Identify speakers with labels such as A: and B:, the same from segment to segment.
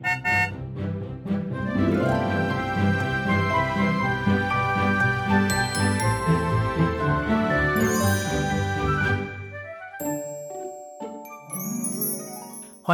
A: 欢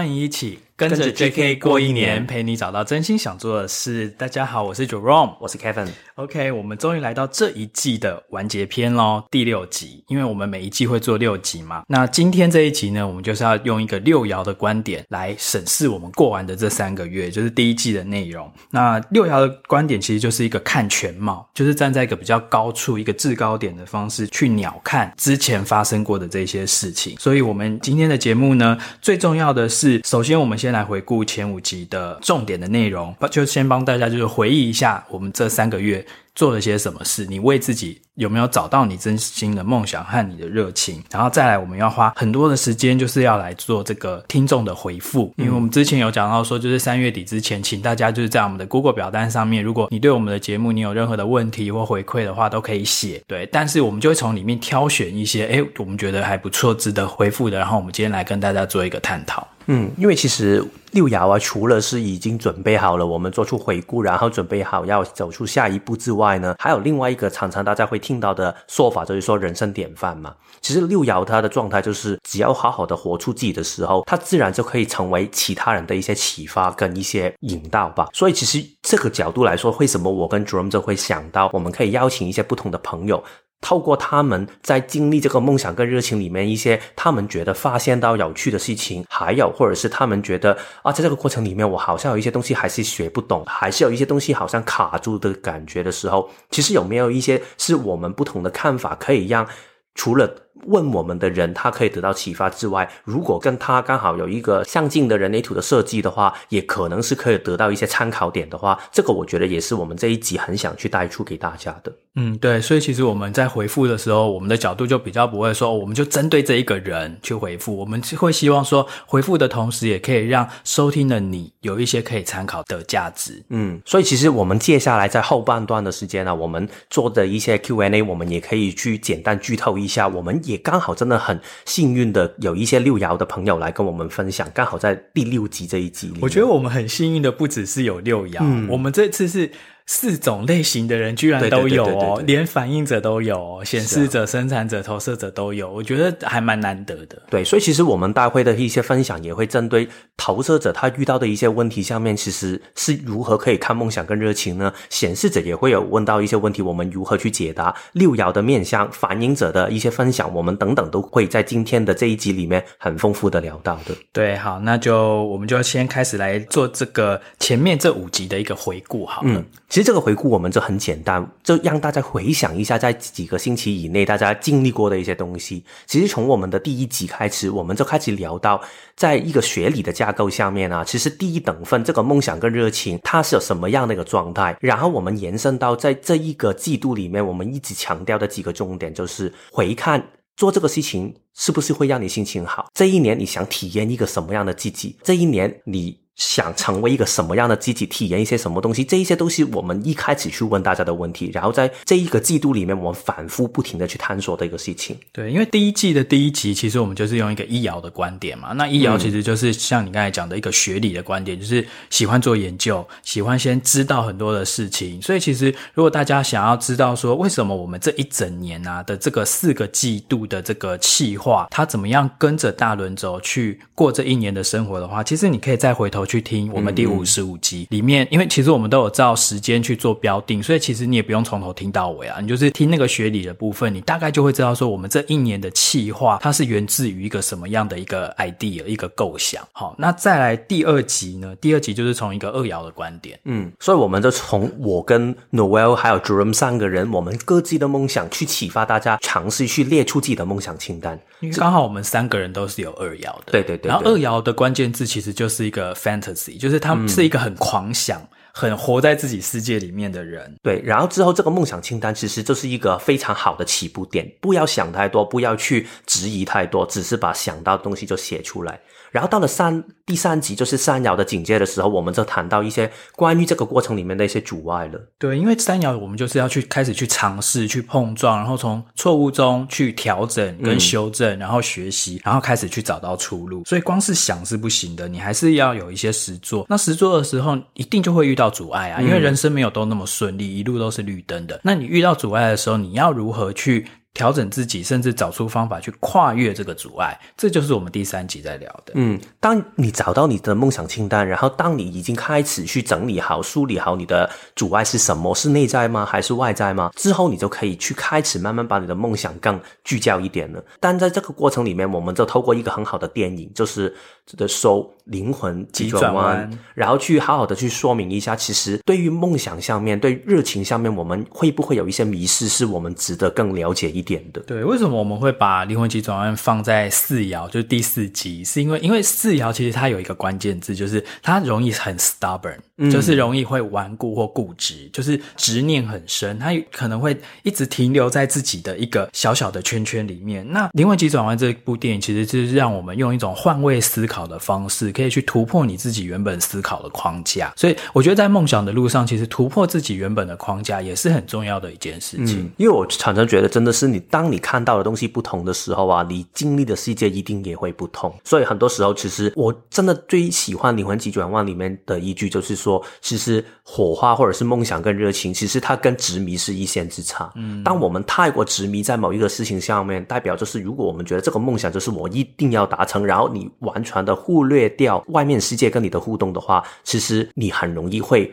A: 迎一起。跟着 JK 过一年，陪你找到真心想做的事。大家好，我是 Jerome，
B: 我是 Kevin。
A: OK，我们终于来到这一季的完结篇喽，第六集。因为我们每一季会做六集嘛，那今天这一集呢，我们就是要用一个六爻的观点来审视我们过完的这三个月，就是第一季的内容。那六爻的观点其实就是一个看全貌，就是站在一个比较高处、一个制高点的方式去鸟看之前发生过的这些事情。所以，我们今天的节目呢，最重要的是，首先我们先来回顾前五集的重点的内容，就先帮大家就是回忆一下我们这三个月做了些什么事，你为自己有没有找到你真心的梦想和你的热情？然后再来，我们要花很多的时间，就是要来做这个听众的回复，因为我们之前有讲到说，就是三月底之前，请大家就是在我们的 Google 表单上面，如果你对我们的节目你有任何的问题或回馈的话，都可以写。对，但是我们就会从里面挑选一些，诶，我们觉得还不错，值得回复的，然后我们今天来跟大家做一个探讨。
B: 嗯，因为其实六爻啊，除了是已经准备好了，我们做出回顾，然后准备好要走出下一步之外呢，还有另外一个常常大家会听到的说法，就是说人生典范嘛。其实六爻它的状态就是，只要好好的活出自己的时候，它自然就可以成为其他人的一些启发跟一些引导吧。所以其实这个角度来说，为什么我跟 Jerome 就会想到，我们可以邀请一些不同的朋友。透过他们在经历这个梦想跟热情里面一些他们觉得发现到有趣的事情，还有或者是他们觉得啊，在这个过程里面我好像有一些东西还是学不懂，还是有一些东西好像卡住的感觉的时候，其实有没有一些是我们不同的看法，可以让除了问我们的人，他可以得到启发之外，如果跟他刚好有一个相近的人类图的设计的话，也可能是可以得到一些参考点的话，这个我觉得也是我们这一集很想去带出给大家的。
A: 嗯，对，所以其实我们在回复的时候，我们的角度就比较不会说，我们就针对这一个人去回复，我们会希望说，回复的同时，也可以让收听的你有一些可以参考的价值。
B: 嗯，所以其实我们接下来在后半段的时间呢，我们做的一些 Q&A，我们也可以去简单剧透一下，我们也刚好真的很幸运的有一些六爻的朋友来跟我们分享，刚好在第六集这一集里，
A: 我觉得我们很幸运的不只是有六爻，嗯，我们这次是。四种类型的人居然都有哦，连反应者都有哦，显示者、生产者、投射者都有，我觉得还蛮难得的。
B: 对，所以其实我们大会的一些分享也会针对投射者他遇到的一些问题下面，其实是如何可以看梦想跟热情呢？显示者也会有问到一些问题，我们如何去解答？六爻的面向，反应者的一些分享，我们等等都会在今天的这一集里面很丰富的聊到的。
A: 对，好，那就我们就先开始来做这个前面这五集的一个回顾好了。嗯
B: 其实这个回顾我们就很简单，就让大家回想一下，在几个星期以内大家经历过的一些东西。其实从我们的第一集开始，我们就开始聊到，在一个学理的架构下面啊，其实第一等份这个梦想跟热情，它是有什么样的一个状态？然后我们延伸到在这一个季度里面，我们一直强调的几个重点，就是回看做这个事情是不是会让你心情好？这一年你想体验一个什么样的自己？这一年你。想成为一个什么样的自己，体验一些什么东西，这一些都是我们一开始去问大家的问题，然后在这一个季度里面，我们反复不停的去探索的一个事情。
A: 对，因为第一季的第一集，其实我们就是用一个一爻的观点嘛。那一爻其实就是像你刚才讲的一个学理的观点，就是喜欢做研究，喜欢先知道很多的事情。所以其实如果大家想要知道说，为什么我们这一整年啊的这个四个季度的这个企划，它怎么样跟着大轮轴去过这一年的生活的话，其实你可以再回头。去听我们第五十五集里面，因为其实我们都有照时间去做标定，所以其实你也不用从头听到尾啊，你就是听那个学理的部分，你大概就会知道说我们这一年的企划它是源自于一个什么样的一个 idea 一个构想。好，那再来第二集呢？第二集就是从一个二爻的观点，
B: 嗯，所以我们就从我跟 Noel 还有 Jerome 三个人，我们各自的梦想去启发大家，尝试去列出自己的梦想清单。
A: 因为刚好我们三个人都是有二爻的，
B: 对对对，对，
A: 然后二爻的关键字其实就是一个 fan。Fantasy 就是他是一个很狂想、很活在自己世界里面的人。
B: 对，然后之后这个梦想清单其实就是一个非常好的起步点，不要想太多，不要去质疑太多，只是把想到的东西就写出来。然后到了三第三集，就是三爻的警戒的时候，我们就谈到一些关于这个过程里面的一些阻碍了。
A: 对，因为三爻我们就是要去开始去尝试、去碰撞，然后从错误中去调整跟修正，嗯、然后学习，然后开始去找到出路。所以光是想是不行的，你还是要有一些实作。那实作的时候，一定就会遇到阻碍啊，因为人生没有都那么顺利，一路都是绿灯的。那你遇到阻碍的时候，你要如何去调整自己，甚至找出方法去跨越这个阻碍，这就是我们第三集在聊的。
B: 嗯，当你找到你的梦想清单，然后当你已经开始去整理好、梳理好你的阻碍是什么，是内在吗？还是外在吗？之后你就可以去开始慢慢把你的梦想更聚焦一点了。但在这个过程里面，我们就透过一个很好的电影，就是《The Soul》灵魂急转弯，然后去好好的去说明一下，其实对于梦想上面、对热情上面，我们会不会有一些迷失，是我们值得更了解一点。的
A: 对，为什么我们会把灵魂急转弯放在四爻，就是第四集？是因为因为四爻其实它有一个关键字，就是它容易很 stubborn，嗯，就是容易会顽固或固执，就是执念很深，他可能会一直停留在自己的一个小小的圈圈里面。那灵魂急转弯这部电影其实就是让我们用一种换位思考的方式，可以去突破你自己原本思考的框架。所以我觉得在梦想的路上，其实突破自己原本的框架也是很重要的一件事情。
B: 嗯，因为我常常觉得，真的是。你当你看到的东西不同的时候啊，你经历的世界一定也会不同。所以很多时候，其实我真的最喜欢《灵魂急转弯》里面的一句，就是说，其实火花或者是梦想跟热情，其实它跟执迷是一线之差。嗯，当我们太过执迷在某一个事情上面，代表就是如果我们觉得这个梦想就是我一定要达成，然后你完全的忽略掉外面世界跟你的互动的话，其实你很容易会。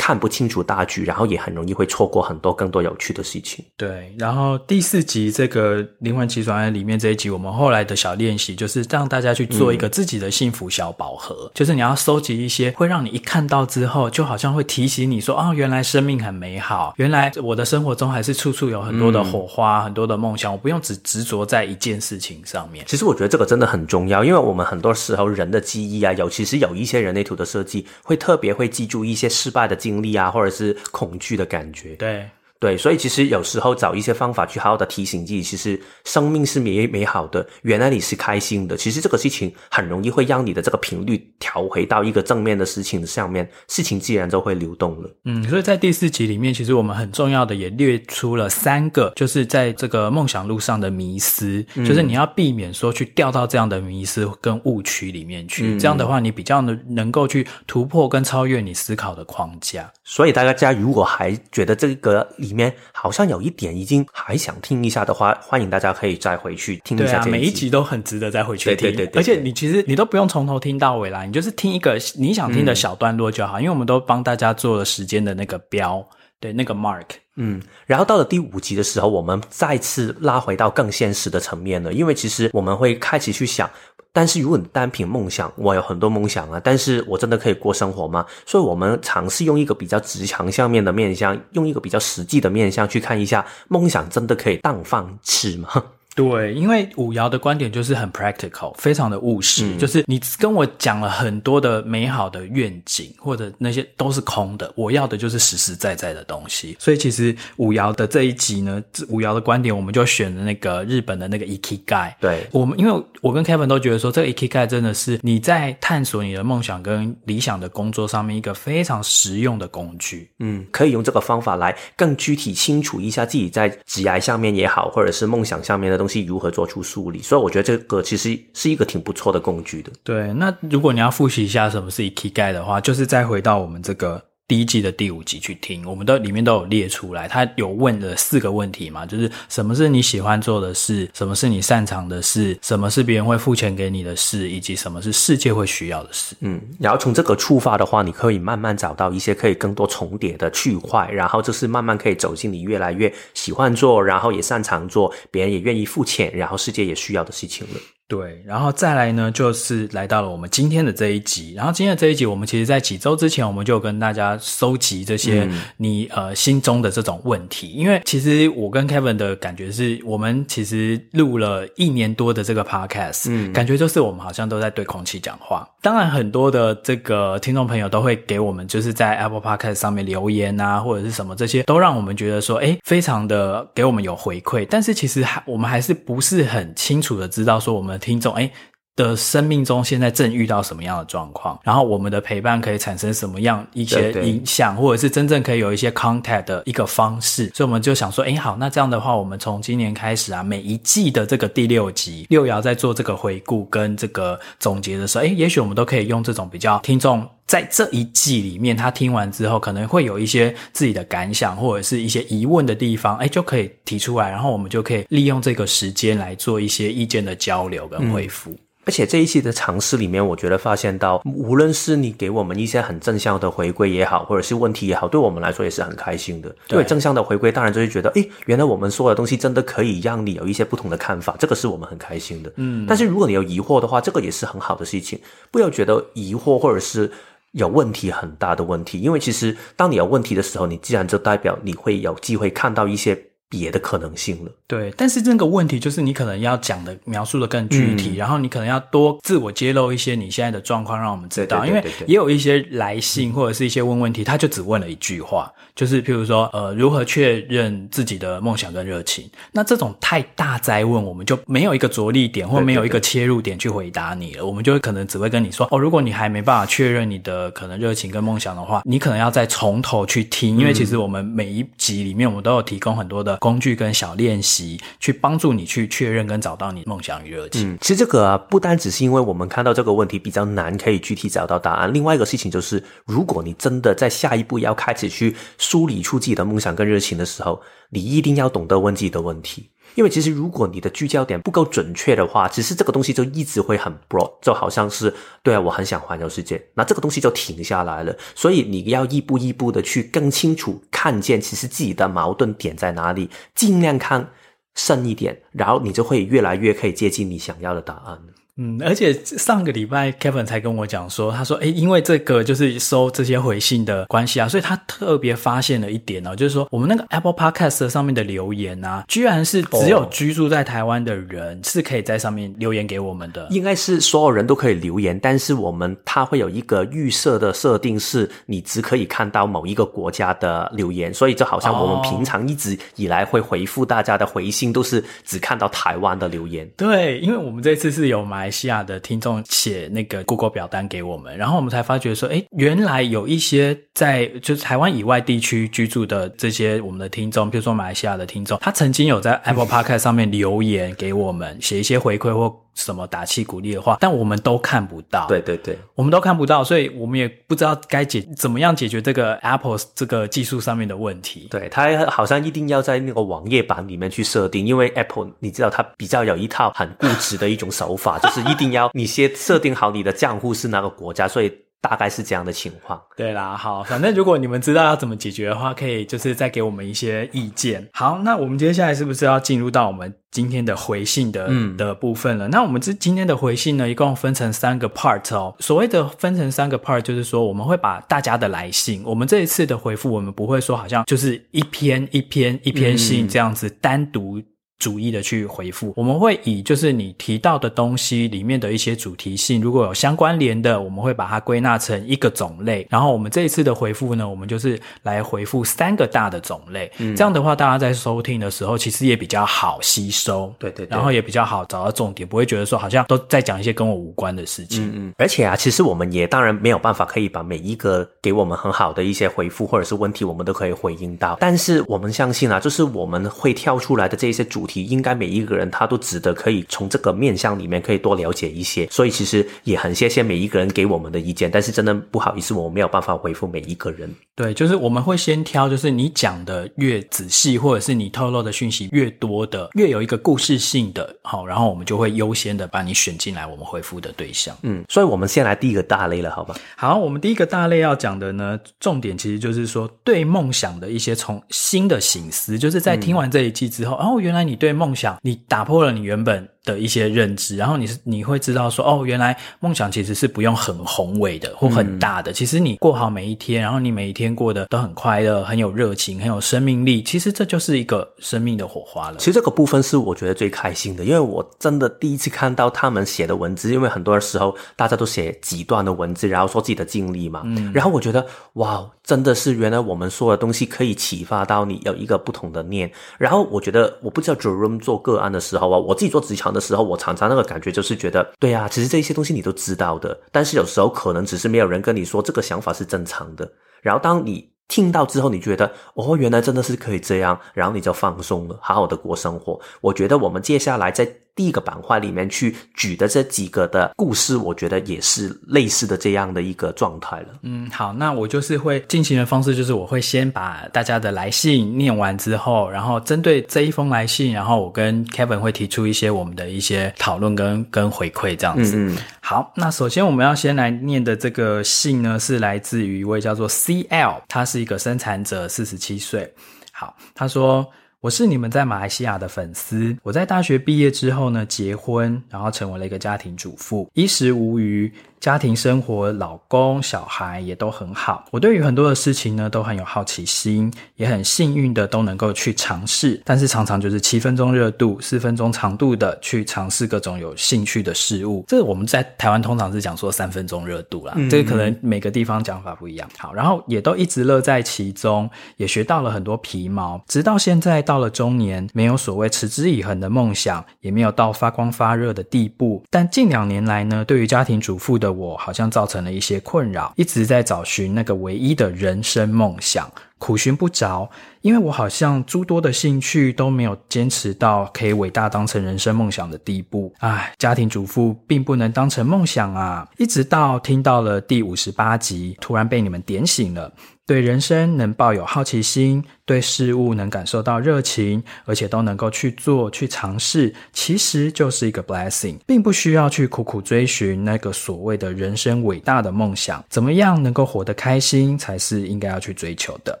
B: 看不清楚大局，然后也很容易会错过很多更多有趣的事情。
A: 对，然后第四集这个灵魂奇转弯里面这一集，我们后来的小练习就是让大家去做一个自己的幸福小宝盒，嗯、就是你要收集一些会让你一看到之后，就好像会提醒你说，哦，原来生命很美好，原来我的生活中还是处处有很多的火花，嗯、很多的梦想，我不用只执着在一件事情上面。
B: 其实我觉得这个真的很重要，因为我们很多时候人的记忆啊，尤其是有一些人类图的设计，会特别会记住一些失败的经经历啊，或者是恐惧的感觉。
A: 对。
B: 对，所以其实有时候找一些方法去好好的提醒自己，其实生命是美美好的，原来你是开心的。其实这个事情很容易会让你的这个频率调回到一个正面的事情上面，事情自然就会流动了。
A: 嗯，所以在第四集里面，其实我们很重要的也列出了三个，就是在这个梦想路上的迷失，嗯、就是你要避免说去掉到这样的迷失跟误区里面去。嗯、这样的话，你比较能能够去突破跟超越你思考的框架。
B: 所以大家如果还觉得这个里面好像有一点已经还想听一下的话，欢迎大家可以再回去听一下这一。
A: 对啊，每一集都很值得再回去听。
B: 对对对，对，
A: 而且你其实你都不用从头听到尾啦，你就是听一个你想听的小段落就好，嗯、因为我们都帮大家做了时间的那个标，对那个 mark。
B: 嗯，然后到了第五集的时候，我们再次拉回到更现实的层面了，因为其实我们会开始去想。但是如果你单凭梦想，我有很多梦想啊，但是我真的可以过生活吗？所以我们尝试用一个比较直强向面的面相，用一个比较实际的面相去看一下，梦想真的可以当饭吃吗？
A: 对，因为五爻的观点就是很 practical，非常的务实，嗯、就是你跟我讲了很多的美好的愿景，或者那些都是空的，我要的就是实实在在的东西。所以其实五爻的这一集呢，五爻的观点，我们就选了那个日本的那个 Ikigai。
B: 对，
A: 我们因为我跟 Kevin 都觉得说，这个 Ikigai 真的是你在探索你的梦想跟理想的工作上面一个非常实用的工具。
B: 嗯，可以用这个方法来更具体清楚一下自己在职涯上面也好，或者是梦想上面的东西如何做出梳理，所以我觉得这个其实是一个挺不错的工具的。
A: 对，那如果你要复习一下什么是 e k i g a i 的话，就是再回到我们这个。第一季的第五集去听，我们都里面都有列出来。他有问了四个问题嘛，就是什么是你喜欢做的事，什么是你擅长的事，什么是别人会付钱给你的事，以及什么是世界会需要的事。
B: 嗯，然后从这个出发的话，你可以慢慢找到一些可以更多重叠的区块，然后就是慢慢可以走进你越来越喜欢做，然后也擅长做，别人也愿意付钱，然后世界也需要的事情了。
A: 对，然后再来呢，就是来到了我们今天的这一集。然后今天的这一集，我们其实在几周之前，我们就跟大家收集这些你、嗯、呃心中的这种问题。因为其实我跟 Kevin 的感觉是，我们其实录了一年多的这个 Podcast，嗯，感觉就是我们好像都在对空气讲话。当然，很多的这个听众朋友都会给我们就是在 Apple Podcast 上面留言啊，或者是什么这些，都让我们觉得说，哎，非常的给我们有回馈。但是其实还我们还是不是很清楚的知道说我们。听众哎的生命中现在正遇到什么样的状况，然后我们的陪伴可以产生什么样一些影响，或者是真正可以有一些 contact 的一个方式，所以我们就想说，哎，好，那这样的话，我们从今年开始啊，每一季的这个第六集，六爻在做这个回顾跟这个总结的时候，哎，也许我们都可以用这种比较听众。在这一季里面，他听完之后可能会有一些自己的感想，或者是一些疑问的地方，哎，就可以提出来，然后我们就可以利用这个时间来做一些意见的交流跟回复。嗯
B: 而且这一期的尝试里面，我觉得发现到，无论是你给我们一些很正向的回归也好，或者是问题也好，对我们来说也是很开心的。对，因为正向的回归，当然就是觉得，诶，原来我们说的东西真的可以让你有一些不同的看法，这个是我们很开心的。嗯，但是如果你有疑惑的话，这个也是很好的事情，不要觉得疑惑或者是有问题很大的问题，因为其实当你有问题的时候，你既然就代表你会有机会看到一些。别的可能性了，
A: 对，但是这个问题就是你可能要讲的描述的更具体，嗯，然后你可能要多自我揭露一些你现在的状况，让我们知道。对对对对对，因为也有一些来信或者是一些问问题，他就只问了一句话，就是譬如说，呃，如何确认自己的梦想跟热情？那这种太大灾问，我们就没有一个着力点，或没有一个切入点去回答你了。我们就会可能只会跟你说，哦，如果你还没办法确认你的可能热情跟梦想的话，你可能要再从头去听，因为其实我们每一集里面，我们都有提供很多的工具跟小练习，去帮助你去确认跟找到你梦想与热情。
B: 嗯，其实这个啊，不单只是因为我们看到这个问题比较难，可以具体找到答案。另外一个事情就是，如果你真的在下一步要开始去梳理出自己的梦想跟热情的时候，你一定要懂得问自己的问题。因为其实，如果你的聚焦点不够准确的话，其实这个东西就一直会很 broad，就好像是对啊，我很想环游世界，那这个东西就停下来了。所以你要一步一步的去更清楚看见，其实自己的矛盾点在哪里，尽量看深一点，然后你就会越来越可以接近你想要的答案。
A: 嗯，而且上个礼拜 Kevin 才跟我讲说，他说，哎，因为这个就是收这些回信的关系啊，所以他特别发现了一点哦，就是说我们那个 Apple Podcast 上面的留言啊，居然是只有居住在台湾的人是可以在上面留言给我们的。
B: 应该是所有人都可以留言，但是我们它会有一个预设的设定，是你只可以看到某一个国家的留言，所以就好像我们平常一直以来会回复大家的回信，都是只看到台湾的留言。
A: 对，因为我们这次是有买。马来西亚的听众写那个 Google 表单给我们，然后我们才发觉说，哎，原来有一些在就是台湾以外地区居住的这些我们的听众，比如说马来西亚的听众，他曾经有在 Apple Podcast 上面留言给我们，写一些回馈或。什么打气鼓励的话，但我们都看不到。
B: 对对对，
A: 我们都看不到，所以我们也不知道该解怎么样解决这个 Apple 这个技术上面的问题。
B: 对，它好像一定要在那个网页版里面去设定，因为 Apple 你知道它比较有一套很固执的一种手法，就是一定要你先设定好你的账户是哪个国家，所以。大概是这样的情况。
A: 对啦，好，反正如果你们知道要怎么解决的话，可以就是再给我们一些意见。好，那我们接下来是不是要进入到我们今天的回信的、嗯、的部分了？那我们这今天的回信呢，一共分成三个 part 哦。所谓的分成三个 part，就是说我们会把大家的来信，我们这一次的回复，我们不会说好像就是一篇一篇一篇信这样子单独。逐一的去回复，我们会以就是你提到的东西里面的一些主题性，如果有相关联的，我们会把它归纳成一个种类。然后我们这一次的回复呢，我们就是来回复三个大的种类。嗯，这样的话，大家在收听的时候，其实也比较好吸收。
B: 对对，对，
A: 然后也比较好找到重点，不会觉得说好像都在讲一些跟我无关的事情。
B: 嗯嗯。而且啊，其实我们也当然没有办法可以把每一个给我们很好的一些回复或者是问题，我们都可以回应到。但是我们相信啊，就是我们会跳出来的这一些主题，应该每一个。人他都值得可以从这个面向里面可以多了解一些，所以其实也很谢谢每一个人给我们的意见，但是真的不好意思，我没有办法回复每一个人。
A: 对，就是我们会先挑，就是你讲的越仔细，或者是你透露的讯息越多的，越有一个故事性的，好，然后我们就会优先的把你选进来，我们回复的对象。
B: 嗯，所以我们先来第一个大类了，好吧？
A: 好，我们第一个大类要讲的呢，重点其实就是说对梦想的一些从新的醒思，就是在听完这一季之后，嗯、哦，原来你对梦想，你打破了你原本的一些认知，然后你是你会知道说，哦，原来梦想其实是不用很宏伟的或很大的，嗯、其实你过好每一天，然后你每一天过得都很快乐，很有热情，很有生命力，其实这就是一个生命的火花了。
B: 其实这个部分是我觉得最开心的，因为我真的第一次看到他们写的文字，因为很多的时候大家都写几段的文字，然后说自己的经历嘛，嗯，然后我觉得哇，真的是原来我们说的东西可以启发到你有一个不同的念，然后我觉得我不知道 Jerome 做个案的时候啊，我自己做职场的时候，我常常那个感觉就是觉得，对啊，其实这些东西你都知道的，但是有时候可能只是没有人跟你说这个想法是正常的。然后当你听到之后，你觉得哦，原来真的是可以这样，然后你就放松了，好好的过生活。我觉得我们接下来在。第一个板块里面去举的这几个的故事，我觉得也是类似的这样的一个状态了。
A: 嗯，好，那我就是会进行的方式，就是我会先把大家的来信念完之后，然后针对这一封来信，然后我跟 Kevin 会提出一些我们的一些讨论跟跟回馈这样子。嗯，嗯，好，那首先我们要先来念的这个信呢，是来自于一位叫做 CL，他是一个生产者，四十七岁。好，他说。我是你们在马来西亚的粉丝。我在大学毕业之后呢，结婚，然后成为了一个家庭主妇，衣食无余。家庭生活，老公、小孩也都很好。我对于很多的事情呢，都很有好奇心，也很幸运的都能够去尝试。但是常常就是七分钟热度、四分钟长度的去尝试各种有兴趣的事物。这个我们在台湾通常是讲说三分钟热度啦，这个可能每个地方讲法不一样。好，然后也都一直乐在其中，也学到了很多皮毛。直到现在到了中年，没有所谓持之以恒的梦想，也没有到发光发热的地步。但近两年来呢，对于家庭主妇的我好像造成了一些困扰，一直在找寻那个唯一的人生梦想，苦寻不着，因为我好像诸多的兴趣都没有坚持到可以伟大当成人生梦想的地步。唉，家庭主妇并不能当成梦想啊！一直到听到了第五十八集，突然被你们点醒了。对人生能抱有好奇心，对事物能感受到热情，而且都能够去做、去尝试，其实就是一个 blessing，并不需要去苦苦追寻那个所谓的人生伟大的梦想。怎么样能够活得开心，才是应该要去追求的。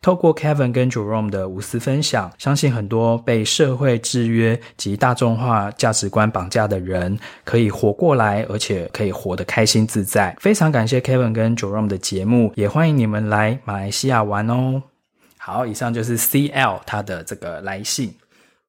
A: 透过 Kevin 跟 Jerome 的无私分享，相信很多被社会制约及大众化价值观绑架的人，可以活过来，而且可以活得开心自在。非常感谢 Kevin 跟 Jerome 的节目，也欢迎你们来。马来西亚玩哦，好，以上就是 CL 他的这个来信。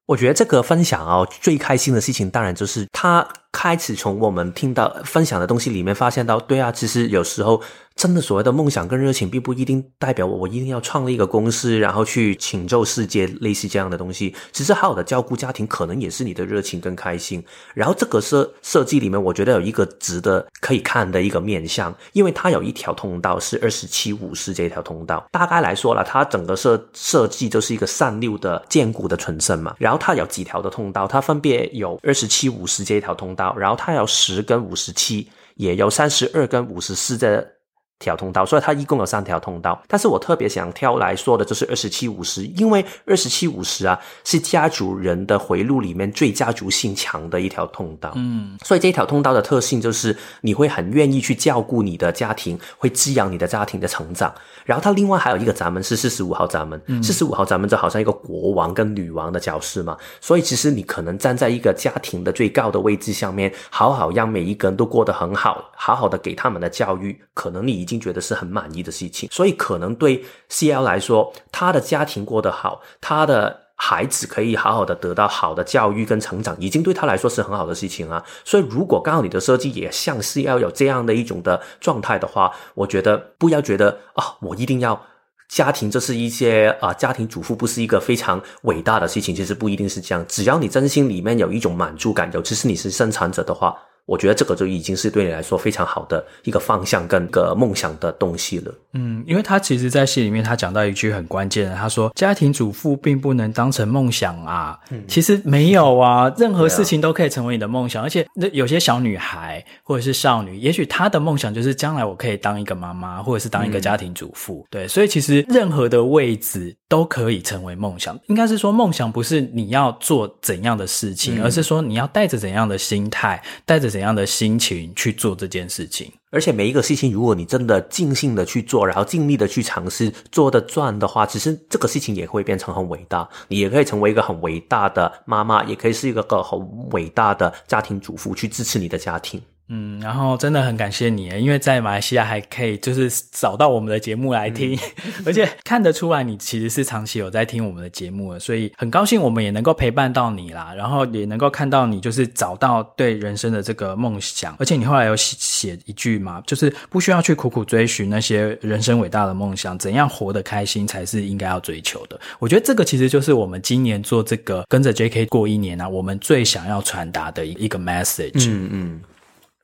B: 我觉得这个分享哦，最开心的事情当然就是他开始从我们听到分享的东西里面发现到，对啊，其实有时候。真的所谓的梦想跟热情，并不一定代表我我一定要创立一个公司，然后去拯救世界，类似这样的东西。其实好好的照顾家庭，可能也是你的热情跟开心。然后这个设设计里面，我觉得有一个值得可以看的一个面向，因为它有一条通道是二十七五十这条通道。大概来说了，它整个设设计就是一个三六的荐骨的存身嘛。然后它有几条的通道，它分别有二十七五十这一条通道，然后它有十跟五十七，也有三十二跟五十四的。条通道，所以它一共有三条通道。但是我特别想挑来说的就是二十七五十，因为二十七五十啊是家族人的回路里面最家族性强的一条通道。嗯，所以这条通道的特性就是你会很愿意去照顾你的家庭，会滋养你的家庭的成长。然后它另外还有一个闸门是四十五号闸门，四十五号闸门就好像一个国王跟女王的角色嘛。所以其实你可能站在一个家庭的最高的位置上面，好好让每一个人都过得很好，好好的给他们的教育，可能你。已经觉得是很满意的事情，所以可能对 CL 来说，他的家庭过得好，他的孩子可以好好的得到好的教育跟成长，已经对他来说是很好的事情啊。所以如果刚好你的设计也像 CL 有这样的一种的状态的话，我觉得不要觉得啊、我一定要家庭，这是一些啊、家庭主妇不是一个非常伟大的事情，其实不一定是这样。只要你真心里面有一种满足感，尤其是你是生产者的话。我觉得这个就已经是对你来说非常好的一个方向跟个梦想的东西了。
A: 嗯，因为他其实，在戏里面他讲到一句很关键的，他说：“家庭主妇并不能当成梦想啊。嗯”其实没有啊，任何事情都可以成为你的梦想。啊、而且，那有些小女孩或者是少女，也许她的梦想就是将来我可以当一个妈妈，或者是当一个家庭主妇。嗯、对，所以其实任何的位置都可以成为梦想。应该是说，梦想不是你要做怎样的事情，嗯、而是说你要带着怎样的心态，带着。怎样的心情去做这件事情。
B: 而且每一个事情，如果你真的尽兴的去做，然后尽力的去尝试做的赚的话，其实这个事情也会变成很伟大。你也可以成为一个很伟大的妈妈，也可以是一个个很伟大的家庭主妇，去支持你的家庭。
A: 嗯，然后真的很感谢你，因为在马来西亚还可以就是找到我们的节目来听，嗯、而且看得出来你其实是长期有在听我们的节目的，所以很高兴我们也能够陪伴到你啦，然后也能够看到你就是找到对人生的这个梦想，而且你后来有写写一句嘛，就是不需要去苦苦追寻那些人生伟大的梦想，怎样活得开心才是应该要追求的。我觉得这个其实就是我们今年做这个跟着 JK 过一年啊，我们最想要传达的一个 message。
B: 嗯嗯。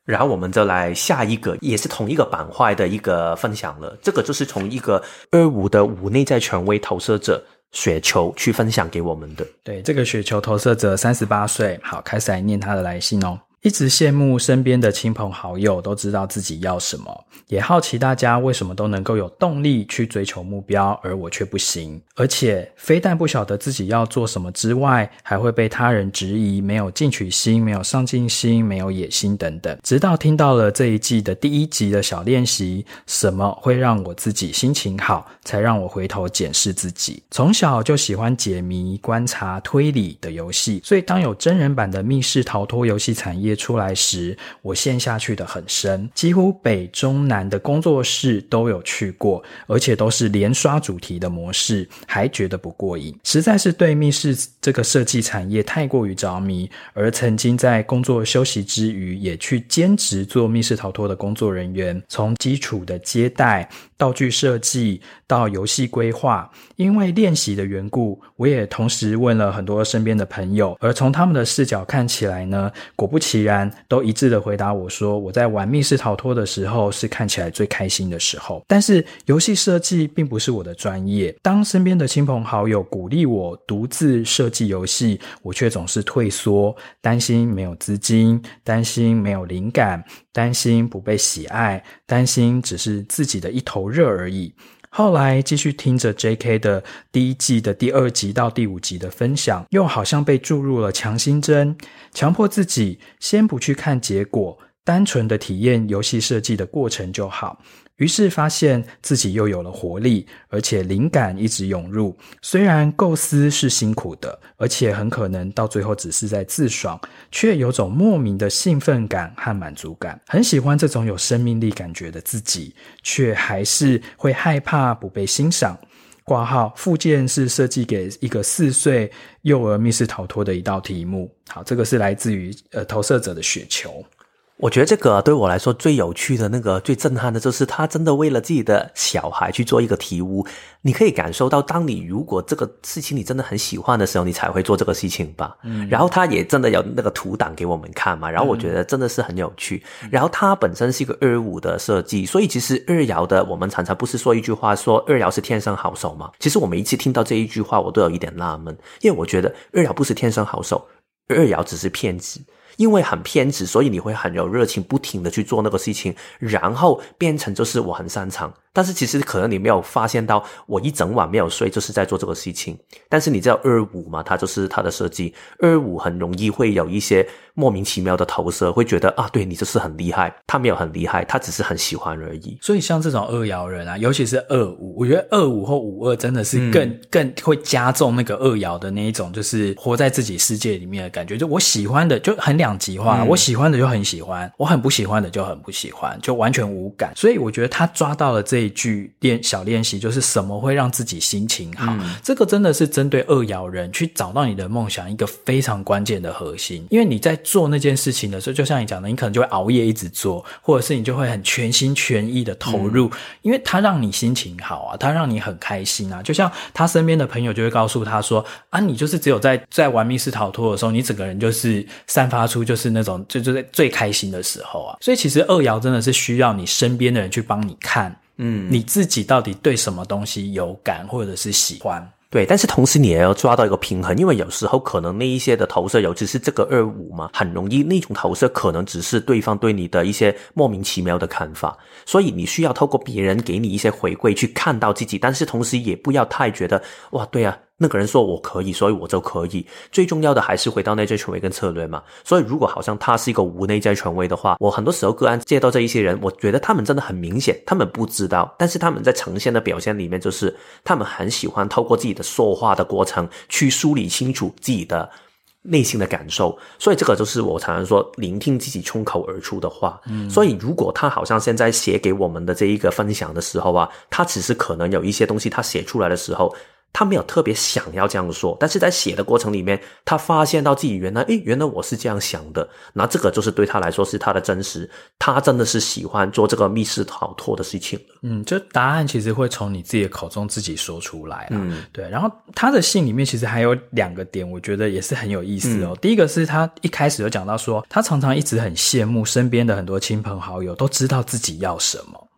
B: 然后我们就来下一个，也是同一个板块的一个分享了。这个就是从一个二五的五内在权威投射者雪球去分享给我们的。
A: 对，这个雪球投射者三十八岁，好，开始来念他的来信哦。一直羡慕身边的亲朋好友都知道自己要什么，也好奇大家为什么都能够有动力去追求目标，而我却不行。而且非但不晓得自己要做什么之外，还会被他人质疑没有进取心、没有上进心、没有野心等等。直到听到了这一季的第一集的小练习，什么会让我自己心情好，才让我回头检视自己。从小就喜欢解谜、观察、推理的游戏，所以当有真人版的密室逃脱游戏产业出来时，我陷下去的很深，几乎北中南的工作室都有去过，而且都是连刷主题的模式，还觉得不过瘾，实在是对密室这个设计产业太过于着迷，而曾经在工作休息之余，也去兼职做密室逃脱的工作人员，从基础的接待、道具设计到游戏规划，因为练习的缘故，我也同时问了很多身边的朋友，而从他们的视角看起来呢，果不其然，都一致的回答我说，我在玩密室逃脱的时候是看起来最开心的时候。但是游戏设计并不是我的专业，当身边的亲朋好友鼓励我独自设计游戏，我却总是退缩，担心没有资金，担心没有灵感。担心不被喜爱，担心只是自己的一头热而已。后来继续听着 J.K. 的第一季的第二集到第五集的分享，又好像被注入了强心针，强迫自己先不去看结果，单纯的体验游戏设计的过程就好。于是发现自己又有了活力，而且灵感一直涌入。虽然构思是辛苦的，而且很可能到最后只是在自爽，却有种莫名的兴奋感和满足感。很喜欢这种有生命力感觉的自己，却还是会害怕不被欣赏。挂号附件是设计给一个四岁幼儿密室逃脱的一道题目。好，这个是来自于呃投射者的雪球。
B: 我觉得这个对我来说最有趣的那个最震撼的就是他真的为了自己的小孩去做一个题屋，你可以感受到，当你如果这个事情你真的很喜欢的时候，你才会做这个事情吧。嗯，然后他也真的有那个图档给我们看嘛，然后我觉得真的是很有趣。嗯，然后他本身是一个二五的设计，所以其实二爻的我们常常不是说一句话说二爻是天生好手嘛？其实我每一次听到这一句话，我都有一点纳闷，因为我觉得二爻不是天生好手，二爻只是骗子。因为很偏执，所以你会很有热情，不停的去做那个事情，然后变成就是我很擅长。但是其实可能你没有发现到，我一整晚没有睡，就是在做这个事情。但是你知道二五嘛？它就是它的设计，二五很容易会有一些莫名其妙的投射，会觉得啊，对你就是很厉害。他没有很厉害，他只是很喜欢而已。
A: 所以像这种二爻人啊，尤其是二五，我觉得二五或五二真的是更、嗯、更会加重那个二爻的那一种，就是活在自己世界里面的感觉。就我喜欢的就很两极化，嗯、我喜欢的就很喜欢，我很不喜欢的就很不喜欢，就完全无感。所以我觉得他抓到了这。这句练小练习就是什么会让自己心情好？嗯、这个真的是针对二爻人去找到你的梦想一个非常关键的核心。因为你在做那件事情的时候，就像你讲的，你可能就会熬夜一直做，或者是你就会很全心全意的投入，嗯、因为它让你心情好啊，它让你很开心啊。就像他身边的朋友就会告诉他说：“啊，你就是只有在在玩密室逃脱的时候，你整个人就是散发出就是那种就就在最开心的时候啊。”所以其实二爻真的是需要你身边的人去帮你看。嗯，你自己到底对什么东西有感或者是喜欢？
B: 对，但是同时你也要抓到一个平衡，因为有时候可能那一些的投射，尤其是这个二五嘛，很容易那种投射可能只是对方对你的一些莫名其妙的看法，所以你需要透过别人给你一些回馈去看到自己，但是同时也不要太觉得哇，对啊。那个人说我可以，所以我就可以。最重要的还是回到内在权威跟策略嘛。所以如果好像他是一个无内在权威的话，我很多时候个案接到这一些人，我觉得他们真的很明显，他们不知道，但是他们在呈现的表现里面，就是他们很喜欢透过自己的说话的过程去梳理清楚自己的内心的感受。所以这个就是我常常说，聆听自己冲口而出的话。嗯，所以如果他好像现在写给我们的这一个分享的时候啊，他只是可能有一些东西他写出来的时候。他没有特别想要这样说，但是在写的过程里面，他发现到自己原来，诶，原来我是这样想的。那这个就是对他来说是他的真实，他真的是喜欢做这个密室逃脱的事情。
A: 嗯，就答案其实会从你自己的口中自己说出来。嗯，对。然后他的信里面其实还有两个点，我觉得也是很有意思哦。嗯，第一个是他一开始就讲到说，他常常一直很羡慕身边的很多亲朋好友都知道自己要什么。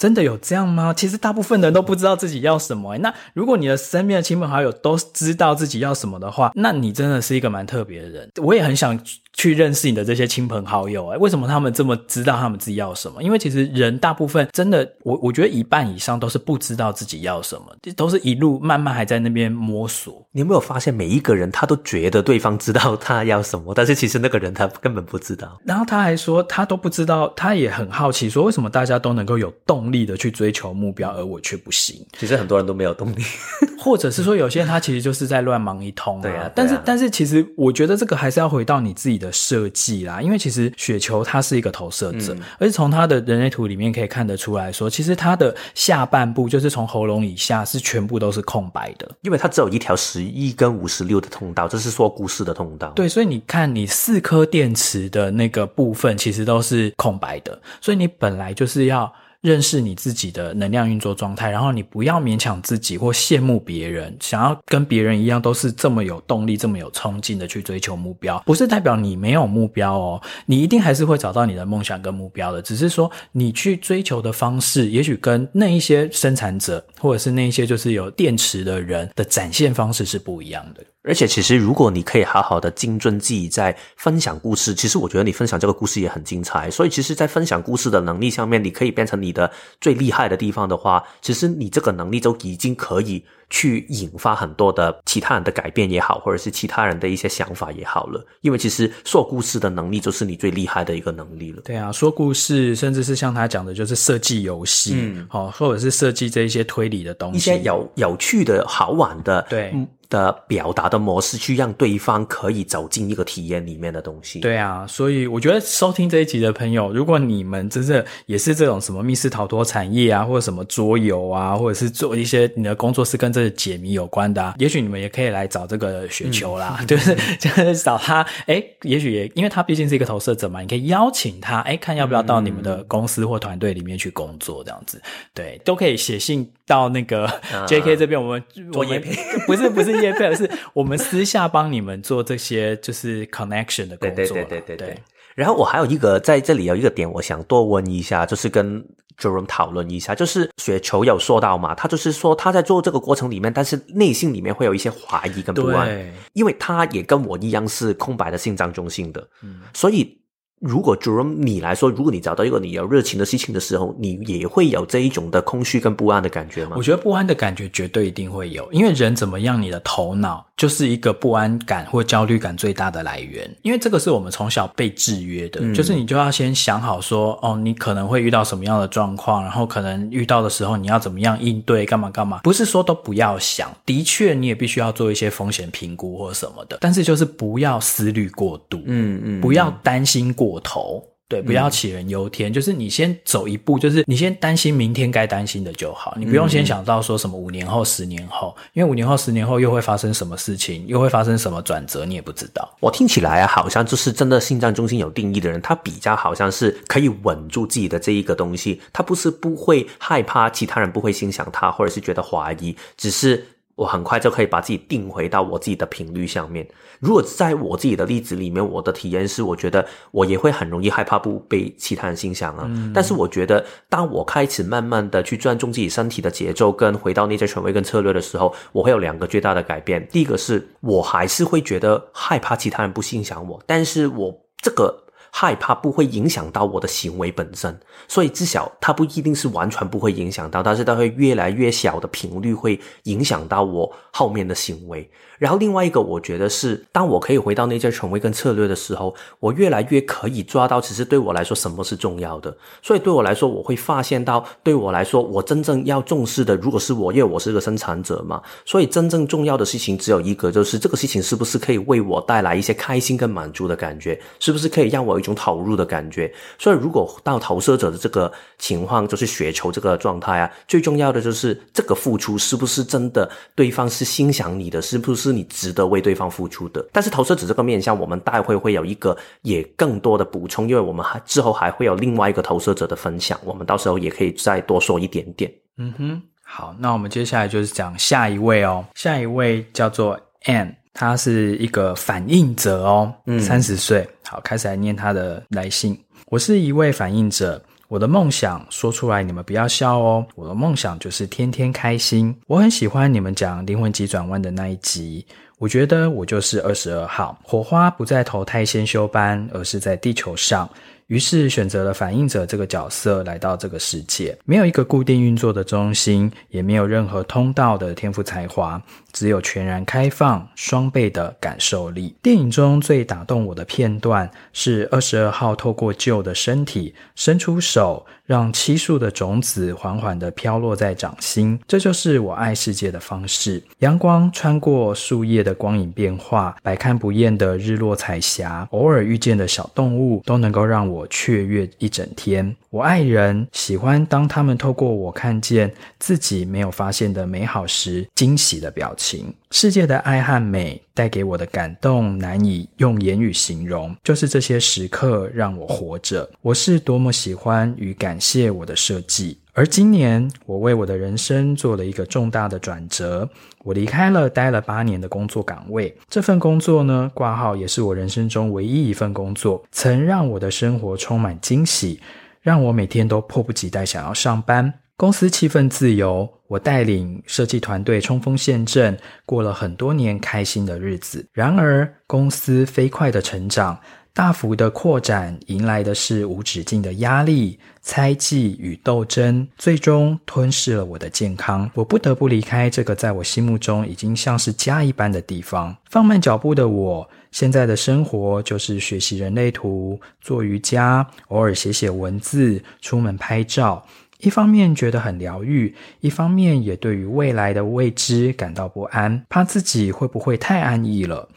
A: 真的有这样吗？其实大部分人都不知道自己要什么。那如果你的身边的亲朋好友都知道自己要什么的话，那你真的是一个蛮特别的人。我也很想去认识你的这些亲朋好友。哎，为什么他们这么知道他们自己要什么？因为其实人大部分真的，我我觉得一半以上都是不知道自己要什么，都是一路慢慢还在那边摸索。
B: 你有没有发现，每一个人他都觉得对方知道他要什么，但是其实那个人他根本不知道。
A: 然后他还说他都不知道，他也很好奇，说为什么大家都能够有动力的去追求目标，而我却不行。
B: 其实很多人都没有动力，
A: 或者是说有些人他其实就是在乱忙一通啊。
B: 对啊，对啊。
A: 但是但是其实我觉得这个还是要回到你自己的设计啦，因为其实雪球它是一个投射者，嗯、而且从它的人类图里面可以看得出来说，其实它的下半部就是从喉咙以下是全部都是空白的，
B: 因为它只有一条十一跟五十六的通道，这是说故事的通道。
A: 对，所以你看你四颗电池的那个部分其实都是空白的，所以你本来就是要。认识你自己的能量运作状态，然后你不要勉强自己或羡慕别人，想要跟别人一样都是这么有动力、这么有冲劲的去追求目标，不是代表你没有目标哦，你一定还是会找到你的梦想跟目标的，只是说你去追求的方式，也许跟那一些生产者或者是那一些就是有电池的人的展现方式是不一样的。
B: 而且，其实如果你可以好好的精准自己在分享故事，其实我觉得你分享这个故事也很精彩。所以，其实，在分享故事的能力上面，你可以变成你的最厉害的地方的话，其实你这个能力就已经可以去引发很多的其他人的改变也好，或者是其他人的一些想法也好了。因为其实说故事的能力就是你最厉害的一个能力了。
A: 对啊，说故事，甚至是像他讲的，就是设计游戏，嗯，好，或者是设计这一些推理的东西，
B: 一些有有趣的好玩的，
A: 对。嗯
B: 的表达的模式，去让对方可以走进一个体验里面的东西。
A: 对啊，所以我觉得收听这一集的朋友，如果你们真的也是这种什么密室逃脱产业啊，或者什么桌游啊，或者是做一些你的工作是跟这个解谜有关的啊，也许你们也可以来找这个雪球啦，嗯、就是就是找他。哎，也许也因为他毕竟是一个投射者嘛，你可以邀请他，哎，看要不要到你们的公司或团队里面去工作，这样子，对，都可以写信到那个 JK 这边，我们
B: 做业配，
A: 不是不是。业配是我们私下帮你们做这些就是 connection 的工作。对对对对对对。
B: 然后我还有一个在这里有一个点，我想多问一下，就是跟 Jerome 讨论一下，就是雪球有说到嘛，他就是说他在做这个过程里面，但是内心里面会有一些怀疑跟不安，因为他也跟我一样是空白的心脏中心的，嗯，所以。如果 Jerome 你来说，如果你找到一个你有热情的事情的时候，你也会有这一种的空虚跟不安的感觉吗？
A: 我觉得不安的感觉绝对一定会有，因为人怎么样，你的头脑就是一个不安感或焦虑感最大的来源。因为这个是我们从小被制约的，嗯、就是你就要先想好说，哦，你可能会遇到什么样的状况，然后可能遇到的时候你要怎么样应对，干嘛干嘛。不是说都不要想，的确你也必须要做一些风险评估或什么的，但是就是不要思虑过度，嗯嗯，不要担心过。过头，对，不要杞人忧天，嗯、就是你先走一步，就是你先担心明天该担心的就好，你不用先想到说什么五年后、十年后，因为五年后、十年后又会发生什么事情，又会发生什么转折，你也不知道。
B: 我听起来啊，好像就是真的心脏中心有定义的人，他比较好像是可以稳住自己的这一个东西，他不是不会害怕其他人不会欣赏他，或者是觉得怀疑，只是。我很快就可以把自己定回到我自己的频率上面。如果在我自己的例子里面，我的体验是，我觉得我也会很容易害怕不被其他人欣赏啊。嗯、但是我觉得，当我开始慢慢的去尊重自己身体的节奏，跟回到内在权威跟策略的时候，我会有两个最大的改变。第一个是我还是会觉得害怕其他人不欣赏我，但是我这个。害怕不会影响到我的行为本身，所以至少它不一定是完全不会影响到，但是它会越来越小的频率会影响到我后面的行为。然后另外一个，我觉得是当我可以回到内在权威跟策略的时候，我越来越可以抓到，其实对我来说什么是重要的。所以对我来说，我会发现到，对我来说，我真正要重视的，如果是我，因为我是个生产者嘛，所以真正重要的事情只有一个，就是这个事情是不是可以为我带来一些开心跟满足的感觉，是不是可以让我有一种投入的感觉。所以如果到投射者的这个情况，就是雪球这个状态啊，最重要的就是这个付出是不是真的，对方是欣赏你的，是不是？是你值得为对方付出的，但是投射者这个面向，我们待会会有一个也更多的补充，因为我们还之后还会有另外一个投射者的分享，我们到时候也可以再多说一点点。
A: 嗯哼，好，那我们接下来就是讲下一位哦，下一位叫做 Ann，他是一个反应者哦，三十岁，好，开始来念他的来信，我是一位反应者。我的梦想说出来，你们不要笑哦。我的梦想就是天天开心。我很喜欢你们讲灵魂急转弯的那一集，我觉得我就是二十二号。火花不再投胎先修班，而是在地球上。于是选择了反应者这个角色来到这个世界，没有一个固定运作的中心，也没有任何通道的天赋才华，只有全然开放、双倍的感受力。电影中最打动我的片段是二十二号透过旧的身体伸出手，让漆树的种子缓缓地飘落在掌心。这就是我爱世界的方式。阳光穿过树叶的光影变化，百看不厌的日落彩霞，偶尔遇见的小动物，都能够让。我雀跃一整天。我爱人，喜欢当他们透过我看见自己没有发现的美好时，惊喜的表情。世界的爱和美带给我的感动，难以用言语形容。就是这些时刻让我活着。我是多么喜欢与感谢我的设计。而今年，我为我的人生做了一个重大的转折。我离开了待了八年的工作岗位，这份工作呢，挂号也是我人生中唯一一份工作，曾让我的生活充满惊喜，让我每天都迫不及待想要上班。公司气氛自由，我带领设计团队冲锋陷阵，过了很多年开心的日子。然而，公司飞快的成长。大幅的扩展，迎来的是无止境的压力、猜忌与斗争，最终吞噬了我的健康。我不得不离开这个在我心目中已经像是家一般的地方。放慢脚步的我，现在的生活就是学习人类图、做瑜伽、偶尔写写文字、出门拍照。一方面觉得很疗愈，一方面也对于未来的未知感到不安，怕自己会不会太安逸了。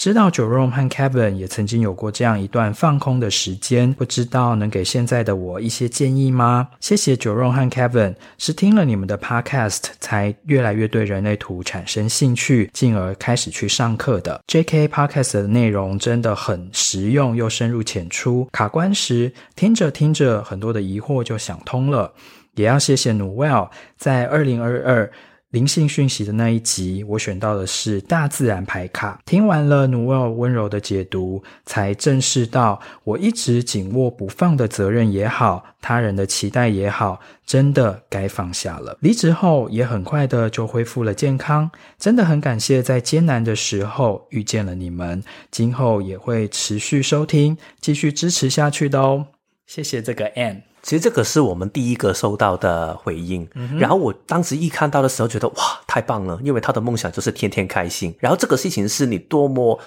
A: 知道 Jerome 和 Kevin 也曾经有过这样一段放空的时间，不知道能给现在的我一些建议吗？谢谢 Jerome 和 Kevin，是听了你们的 Podcast 才越来越对人类图产生兴趣，进而开始去上课的。JK Podcast 的内容真的很实用又深入浅出，卡关时听着听着，很多的疑惑就想通了。也要谢谢 Noel 在二零二二。灵性讯息的那一集，我选到的是大自然牌卡。听完了努尔温柔的解读，才正视到我一直紧握不放的责任也好，他人的期待也好，真的该放下了。离职后也很快的就恢复了健康，真的很感谢在艰难的时候遇见了你们。今后也会持续收听，继续支持下去的哦。谢谢这个 N。
B: 其实这个是我们第一个收到的回应，嗯、然后我当时一看到的时候，觉得哇，太棒了，因为他的梦想就是天天开心。然后这个事情是你多么。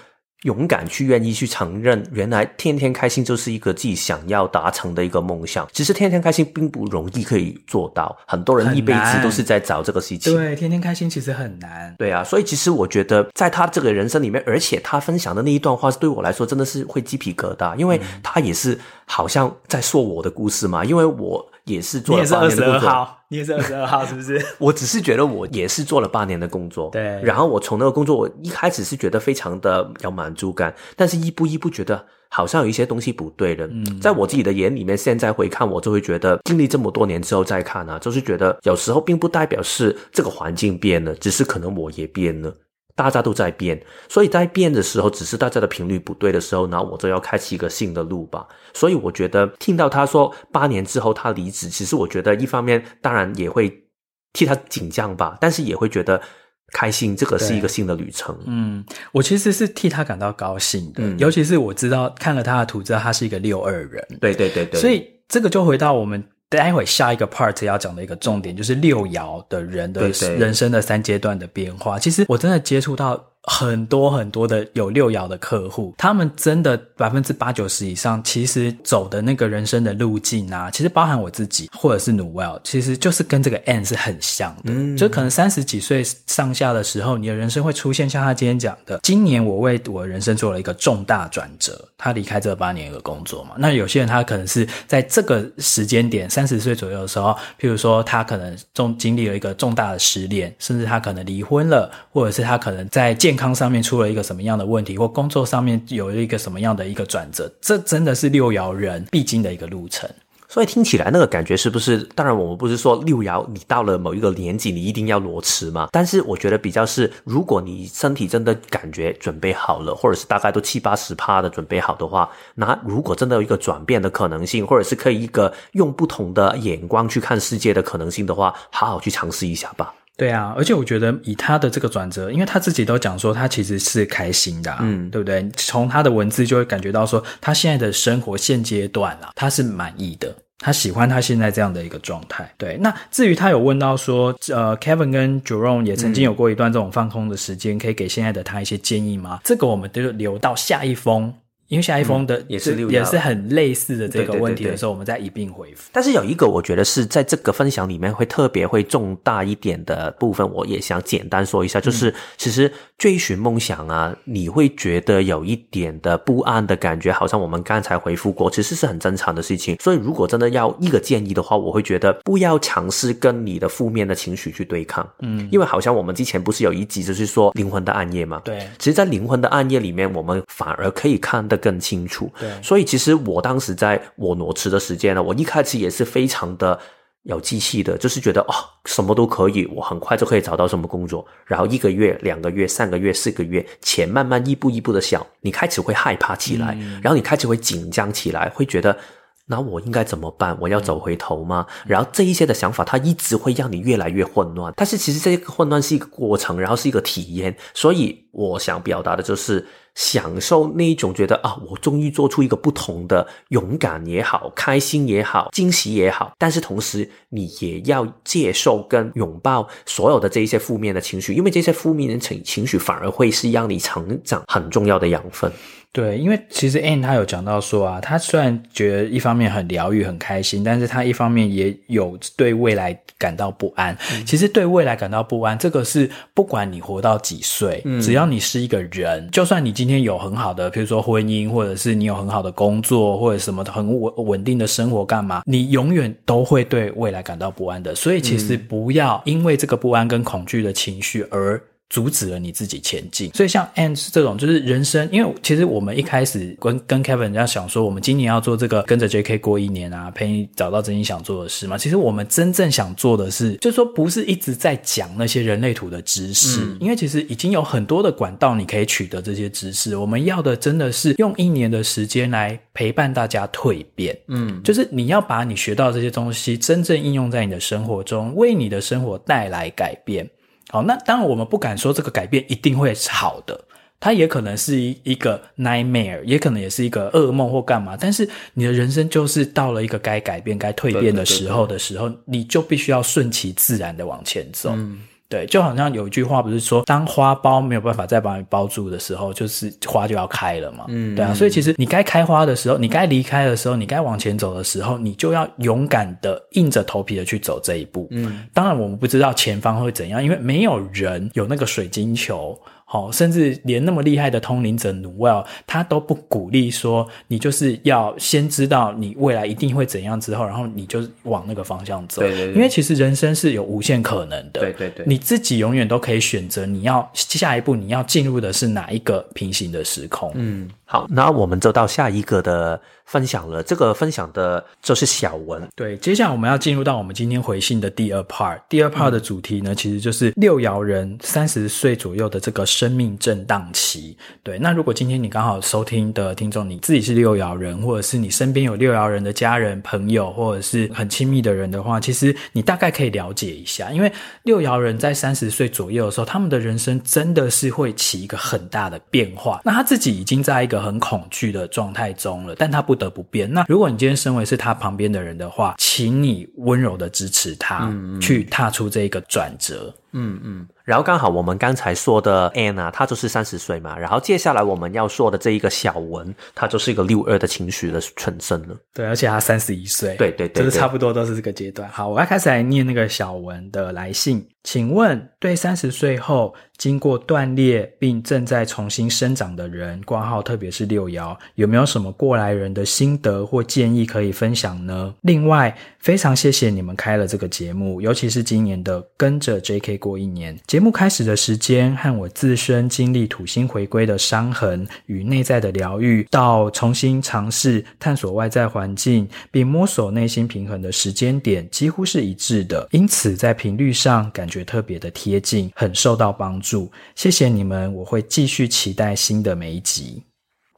B: 勇敢去愿意去承认，原来天天开心就是一个自己想要达成的一个梦想。其实天天开心并不容易可以做到，很多人一辈子都是在找这个事情。
A: 对，天天开心其实很难。
B: 对啊，所以其实我觉得在他这个人生里面，而且他分享的那一段话，对我来说真的是会鸡皮疙瘩，因为他也是好像在说我的故事嘛，因为我。也是做了八年的工作，
A: 你也是二十二号，是不是？
B: 我只是觉得我也是做了八年的工作，
A: 对。
B: 然后我从那个工作，我一开始是觉得非常的有满足感，但是一步一步觉得好像有一些东西不对了。嗯，在我自己的眼里面，现在回看，我就会觉得经历这么多年之后再看啊，就是觉得有时候并不代表是这个环境变了，只是可能我也变了。大家都在变，所以在变的时候，只是大家的频率不对的时候，然后我就要开启一个新的路吧。所以我觉得听到他说八年之后他离职，其实我觉得一方面当然也会替他紧张吧，但是也会觉得开心，这个是一个新的旅程。
A: 嗯，我其实是替他感到高兴的，嗯、尤其是我知道看了他的图，知道他是一个六二人。
B: 对对对对，
A: 所以这个就回到我们待会下一个 part 要讲的一个重点，就是六爻的人的人生的三阶段的变化。其实我真的接触到。很多很多的有六爻的客户，他们真的百分之八九十以上，其实走的那个人生的路径啊，其实包含我自己或者是 Noel，其实就是跟这个 Ann 是很像的。嗯，就可能三十几岁上下的时候，你的人生会出现像他今天讲的，今年我为我人生做了一个重大转折，他离开这八年的工作嘛。那有些人他可能是在这个时间点三十岁左右的时候，譬如说他可能重经历了一个重大的失恋，甚至他可能离婚了，或者是他可能在健健康上面出了一个什么样的问题，或工作上面有一个什么样的一个转折，这真的是六爻人必经的一个路程。
B: 所以听起来那个感觉是不是？当然，我们不是说六爻你到了某一个年纪你一定要裸辞嘛。但是我觉得比较是，如果你身体真的感觉准备好了，或者是大概都七八十趴的准备好的话，那如果真的有一个转变的可能性，或者是可以一个用不同的眼光去看世界的可能性的话，好好去尝试一下吧。
A: 对啊，而且我觉得以他的这个转折，因为他自己都讲说他其实是开心的啊，嗯，对不对？从他的文字就会感觉到说，他现在的生活现阶段啊，他是满意的，他喜欢他现在这样的一个状态。对，那至于他有问到说，呃，Kevin 跟 Jerome 也曾经有过一段这种放空的时间，可以给现在的他一些建议吗？这个我们就留到下一封。因为下一封的也是也是很类似的这个问题的时候，我们再一并回复。
B: 但是有一个，我觉得是在这个分享里面会特别会重大一点的部分，我也想简单说一下，就是其实追寻梦想啊，你会觉得有一点的不安的感觉，好像我们刚才回复过，其实是很正常的事情。所以如果真的要一个建议的话，我会觉得不要尝试跟你的负面的情绪去对抗。嗯，因为好像我们之前不是有一集就是说灵魂的暗夜嘛？对，其实，在灵魂的暗夜里面，我们反而可以看得更清楚，对，所以其实我当时在我裸辞的时间呢，我一开始也是非常的有机器的，就是觉得哦，什么都可以，我很快就可以找到什么工作，然后一个月、两个月、三个月、四个月，钱慢慢一步一步的小，你开始会害怕起来，嗯、然后你开始会紧张起来，会觉得那我应该怎么办？我要走回头吗？嗯、然后这一些的想法，它一直会让你越来越混乱。但是其实这个混乱是一个过程，然后是一个体验，所以我想表达的就是。享受那一种觉得啊，我终于做出一个不同的勇敢也好，开心也好，惊喜也好，但是同时你也要接受跟拥抱所有的这一些负面的情绪，因为这些负面的情情绪反而会是让你成长很重要的养分。
A: 对，因为其实 Ann 他有讲到说啊，她虽然觉得一方面很疗愈、很开心，但是她一方面也有对未来感到不安。嗯、其实对未来感到不安，这个是不管你活到几岁，嗯、只要你是一个人，就算你今天有很好的，比如说婚姻，或者是你有很好的工作，或者什么很稳稳定的生活，干嘛，你永远都会对未来感到不安的。所以其实不要因为这个不安跟恐惧的情绪而。阻止了你自己前进，所以像 Ann 这种就是人生，因为其实我们一开始跟跟 Kevin 要想说，我们今年要做这个跟着 JK 过一年啊，陪你找到真心想做的事嘛。其实我们真正想做的是，就是说不是一直在讲那些人类图的知识，嗯、因为其实已经有很多的管道你可以取得这些知识。我们要的真的是用一年的时间来陪伴大家蜕变，嗯，就是你要把你学到这些东西真正应用在你的生活中，为你的生活带来改变。好，那当然我们不敢说这个改变一定会是好的，它也可能是一一个 nightmare，也可能也是一个噩梦或干嘛。但是你的人生就是到了一个该改变、该蜕变的时候的时候，你就必须要顺其自然的往前走。嗯对，就好像有一句话不是说，当花苞没有办法再把你包住的时候，就是花就要开了嘛。嗯，对啊，所以其实你该开花的时候，你该离开的时候，你该往前走的时候，你就要勇敢的硬着头皮的去走这一步。嗯，当然我们不知道前方会怎样，因为没有人有那个水晶球。好，甚至连那么厉害的通灵者努威尔，他都不鼓励说，你就是要先知道你未来一定会怎样之后，然后你就往那个方向走。对对对。因为其实人生是有无限可能的。对对对。你自己永远都可以选择，你要下一步你要进入的是哪一个平行的时空。嗯。
B: 好，那我们就到下一个的分享了。这个分享的就是小文。
A: 对，接下来我们要进入到我们今天回信的第二 part。第二 part 的主题呢，嗯、其实就是六爻人三十岁左右的这个生命震荡期。对，那如果今天你刚好收听的听众，你自己是六爻人，或者是你身边有六爻人的家人、朋友，或者是很亲密的人的话，其实你大概可以了解一下，因为六爻人在三十岁左右的时候，他们的人生真的是会起一个很大的变化。那他自己已经在一个很恐惧的状态中了，但他不得不变。那如果你今天身为是他旁边的人的话，请你温柔的支持他，嗯嗯，去踏出这一个转折。
B: 嗯嗯，然后刚好我们刚才说的 Anna，她就是三十岁嘛，然后接下来我们要说的这一个小文，她就是一个六二的情绪的纯生了。
A: 对，而且她三十一岁，
B: 对对对，
A: 就是差不多都是这个阶段。好，我要开始来念那个小文的来信，请问对三十岁后经过断裂并正在重新生长的人，挂号特别是六爻，有没有什么过来人的心得或建议可以分享呢？另外，非常谢谢你们开了这个节目，尤其是今年的跟着 JK。过一年，节目开始的时间和我自身经历土星回归的伤痕与内在的疗愈，到重新尝试探索外在环境并摸索内心平衡的时间点，几乎是一致的，因此在频率上感觉特别的贴近，很受到帮助。谢谢你们，我会继续期待新的每一集。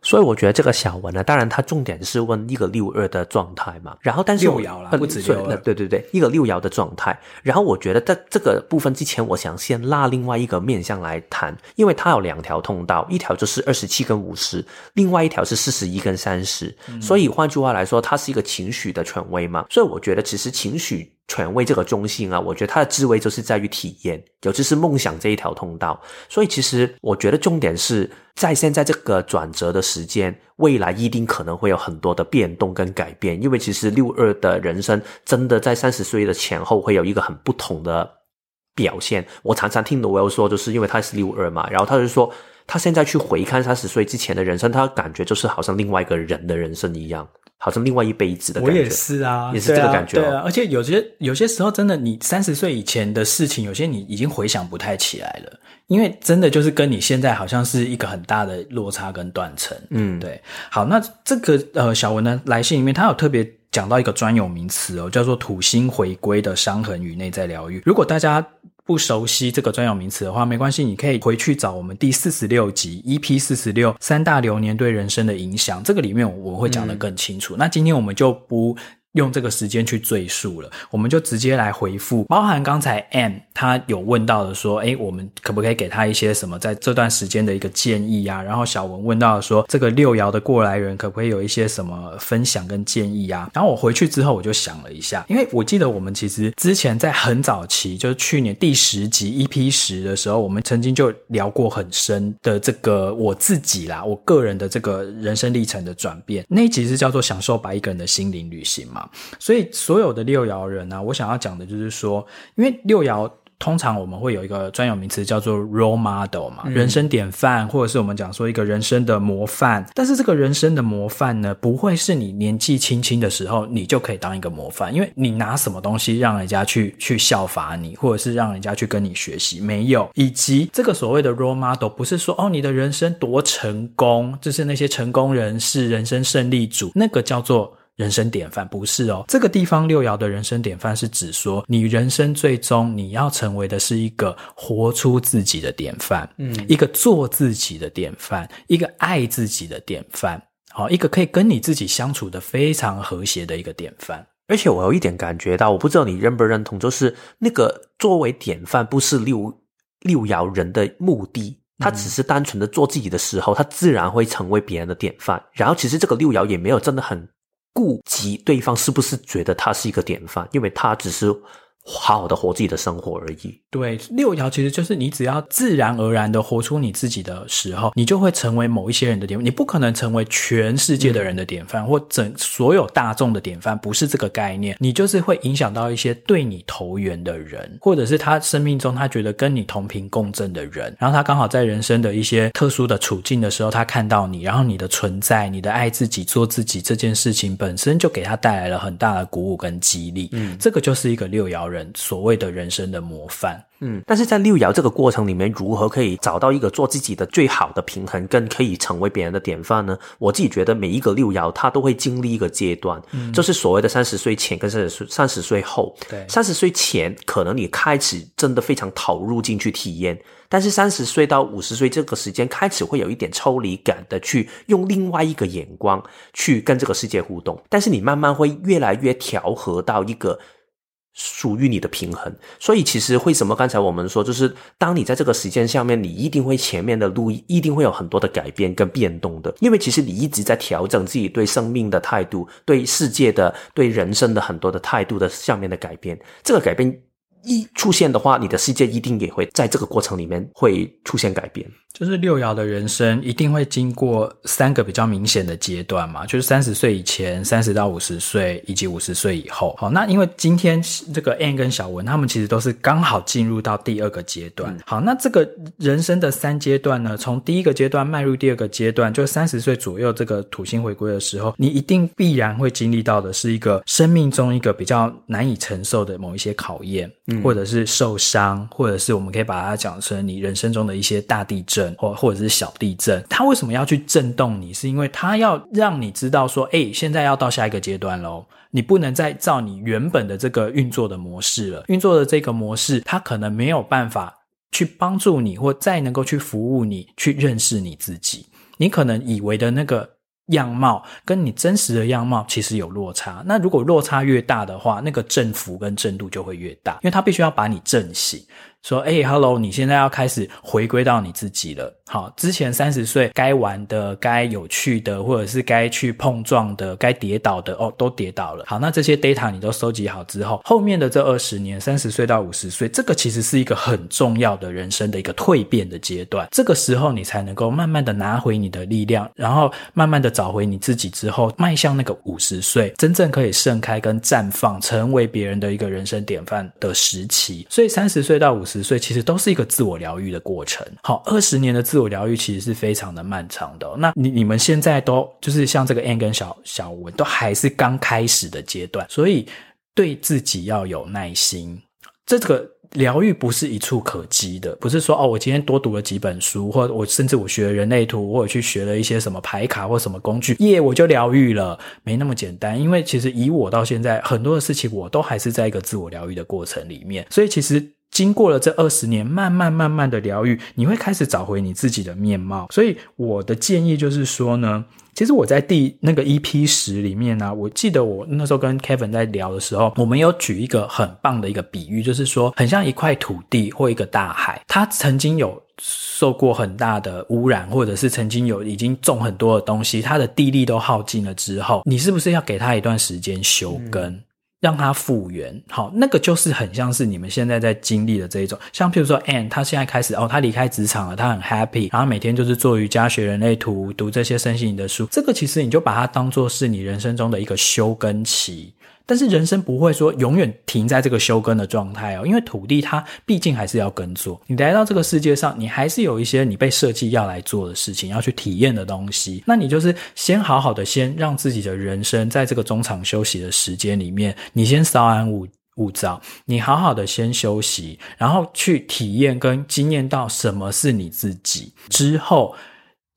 B: 所以我觉得这个小文呢，当然他重点是问一个六二的状态嘛，然后但是
A: 六爻啦，不止六二，
B: 对对对，一个六爻的状态。然后我觉得在这个部分之前，我想先拉另外一个面向来谈，因为它有两条通道，一条就是二十七跟五十，另外一条是四十一跟三十。所以换句话来说，它是一个情绪的权威嘛。所以我觉得其实情绪。权威这个中心啊，我觉得它的智慧就是在于体验，尤其是梦想这一条通道。所以其实我觉得重点是在现在这个转折的时间，未来一定可能会有很多的变动跟改变。因为其实六二的人生真的在三十岁的前后会有一个很不同的表现。我常常听到我有说，就是因为他是六二嘛，然后他就说他现在去回看三十岁之前的人生，他感觉就是好像另外一个人的人生一样。好像另外一辈子的感觉，
A: 我也是啊，
B: 也是这个感觉，哦
A: 对啊。对啊，而且有些有些时候，真的，你三十岁以前的事情，有些你已经回想不太起来了，因为真的就是跟你现在好像是一个很大的落差跟断层。嗯，对。好，那这个呃小文的来信里面，他有特别讲到一个专有名词哦，叫做土星回归的伤痕与内在疗愈。如果大家不熟悉这个专有名词的话，没关系，你可以回去找我们第四十六集 EP 四十六三大流年对人生的影响，这个里面我会讲得更清楚。嗯、那今天我们就不。用这个时间去赘述了，我们就直接来回复，包含刚才 M 他有问到的说，诶，我们可不可以给他一些什么在这段时间的一个建议啊？然后小文问到说，这个六爻的过来人可不可以有一些什么分享跟建议啊？然后我回去之后我就想了一下，因为我记得我们其实之前在很早期，就是去年第十集 EP 十的时候，我们曾经就聊过很深的这个我自己啦，我个人的这个人生历程的转变，那一集是叫做享受把一个人的心灵旅行嘛。所以，所有的六爻人啊，我想要讲的就是说，因为六爻通常我们会有一个专有名词叫做 role model 嘛，人生典范，或者是我们讲说一个人生的模范。但是，这个人生的模范呢，不会是你年纪轻轻的时候你就可以当一个模范，因为你拿什么东西让人家去去效法你，或者是让人家去跟你学习？没有。以及这个所谓的 role model，不是说哦，你的人生多成功，就是那些成功人士、人生胜利组，那个叫做。人生典范不是哦，这个地方六爻的人生典范是指说，你人生最终你要成为的是一个活出自己的典范，嗯，一个做自己的典范，一个爱自己的典范，好，一个可以跟你自己相处的非常和谐的一个典范。
B: 而且我有一点感觉到，我不知道你认不认同，就是那个作为典范不是六六爻人的目的，他只是单纯的做自己的时候，他自然会成为别人的典范。然后其实这个六爻也没有真的很。顾及对方是不是觉得他是一个典范，因为他只是。好好的活自己的生活而已。
A: 对，六爻其实就是你只要自然而然的活出你自己的时候，你就会成为某一些人的典范。你不可能成为全世界的人的典范，嗯、或整所有大众的典范，不是这个概念。你就是会影响到一些对你投缘的人，或者是他生命中他觉得跟你同频共振的人。然后他刚好在人生的一些特殊的处境的时候，他看到你，然后你的存在，你的爱自己、做自己这件事情本身就给他带来了很大的鼓舞跟激励。嗯，这个就是一个六爻人。人所谓的人生的模范。
B: 嗯，但是在六爻这个过程里面，如何可以找到一个做自己的最好的平衡，跟可以成为别人的典范呢？我自己觉得每一个六爻他都会经历一个阶段，嗯，就是所谓的三十岁前跟三十岁三十岁后。对，三十岁前可能你开始真的非常投入进去体验，但是三十岁到五十岁这个时间开始会有一点抽离感的去用另外一个眼光去跟这个世界互动，但是你慢慢会越来越调和到一个。属于你的平衡，所以其实为什么刚才我们说，就是当你在这个时间下面，你一定会前面的路一定会有很多的改变跟变动的，因为其实你一直在调整自己对生命的态度、对世界的、对人生的很多的态度的下面的改变，这个改变一出现的话，你的世界一定也会在这个过程里面会出现改变。
A: 就是六爻的人生一定会经过三个比较明显的阶段嘛，就是三十岁以前、三十到五十岁以及五十岁以后。好，那因为今天这个 Ann 跟小文他们其实都是刚好进入到第二个阶段。好，那这个人生的三阶段呢，从第一个阶段迈入第二个阶段，就三十岁左右这个土星回归的时候，你一定必然会经历到的是一个生命中一个比较难以承受的某一些考验，嗯，或者是受伤，或者是我们可以把它讲成你人生中的一些大地震。或或者是小地震，它为什么要去震动你？是因为它要让你知道说，诶，现在要到下一个阶段喽，你不能再照你原本的这个运作的模式了。运作的这个模式，它可能没有办法去帮助你，或再能够去服务你，去认识你自己。你可能以为的那个样貌，跟你真实的样貌其实有落差。那如果落差越大的话，那个振幅跟振度就会越大，因为它必须要把你震醒。说，哎，Hello，你现在要开始回归到你自己了。好，之前三十岁该玩的、该有趣的，或者是该去碰撞的、该跌倒的，哦，都跌倒了。好，那这些 data 你都收集好之后，后面的这二十年，三十岁到五十岁，这个其实是一个很重要的人生的一个蜕变的阶段。这个时候，你才能够慢慢的拿回你的力量，然后慢慢的找回你自己之后，迈向那个五十岁，真正可以盛开跟绽放，成为别人的一个人生典范的时期。所以，三十岁到五十。十岁其实都是一个自我疗愈的过程。好，二十年的自我疗愈其实是非常的漫长的。那你你们现在都就是像这个 N 跟小小文都还是刚开始的阶段，所以对自己要有耐心。这个疗愈不是一蹴可及的，不是说哦，我今天多读了几本书，或者我甚至我学了人类图，或者去学了一些什么牌卡或什么工具，耶，我就疗愈了，没那么简单。因为其实以我到现在很多的事情，我都还是在一个自我疗愈的过程里面，所以其实。经过了这二十年，慢慢慢慢的疗愈，你会开始找回你自己的面貌。所以我的建议就是说呢，其实我在第那个 EP 十里面呢、我记得我那时候跟 Kevin 在聊的时候，我们有举一个很棒的一个比喻，就是说很像一块土地或一个大海，它曾经有受过很大的污染，或者是曾经有已经种很多的东西，它的地力都耗尽了之后，你是不是要给它一段时间休耕？让它复原，好，那个就是很像是你们现在在经历的这一种，像譬如说，Ann，她现在开始哦，他离开职场了，他很 happy，然后每天就是做瑜伽、学人类图、读这些身心灵的书，这个其实你就把它当做是你人生中的一个休耕期。但是人生不会说永远停在这个休耕的状态哦，因为土地它毕竟还是要耕作。你来到这个世界上，你还是有一些你被设计要来做的事情，要去体验的东西。那你就是先好好的先让自己的人生在这个中场休息的时间里面，你先稍安勿勿躁，你好好的先休息，然后去体验跟经验到什么是你自己之后。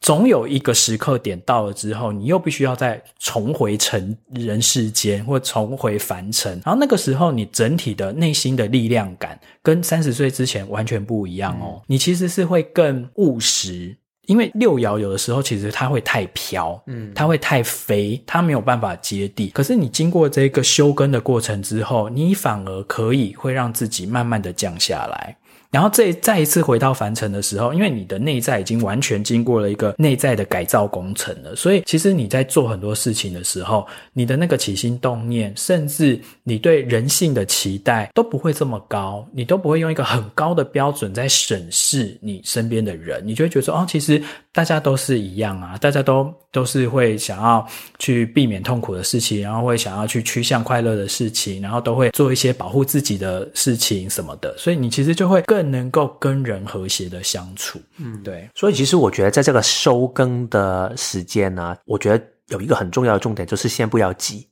A: 总有一个时刻点到了之后，你又必须要再重回尘人世间，或重回凡尘。然后那个时候，你整体的内心的力量感跟三十岁之前完全不一样哦。嗯、你其实是会更务实，因为六爻有的时候其实它会太飘，嗯，它会太飞，它没有办法接地。可是你经过这个修根的过程之后，你反而可以会让自己慢慢的降下来。然后再再一次回到凡尘的时候，因为你的内在已经完全经过了一个内在的改造工程了，所以其实你在做很多事情的时候，你的那个起心动念，甚至你对人性的期待都不会这么高，你都不会用一个很高的标准在审视你身边的人，你就会觉得说，哦，其实大家都是一样啊，大家都都是会想要去避免痛苦的事情，然后会想要去趋向快乐的事情，然后都会做一些保护自己的事情什么的，所以你其实就会更。更能够跟人和谐的相处，嗯，对。
B: 所以其实我觉得，在这个收更的时间呢，我觉得有一个很重要的重点，就是先不要急。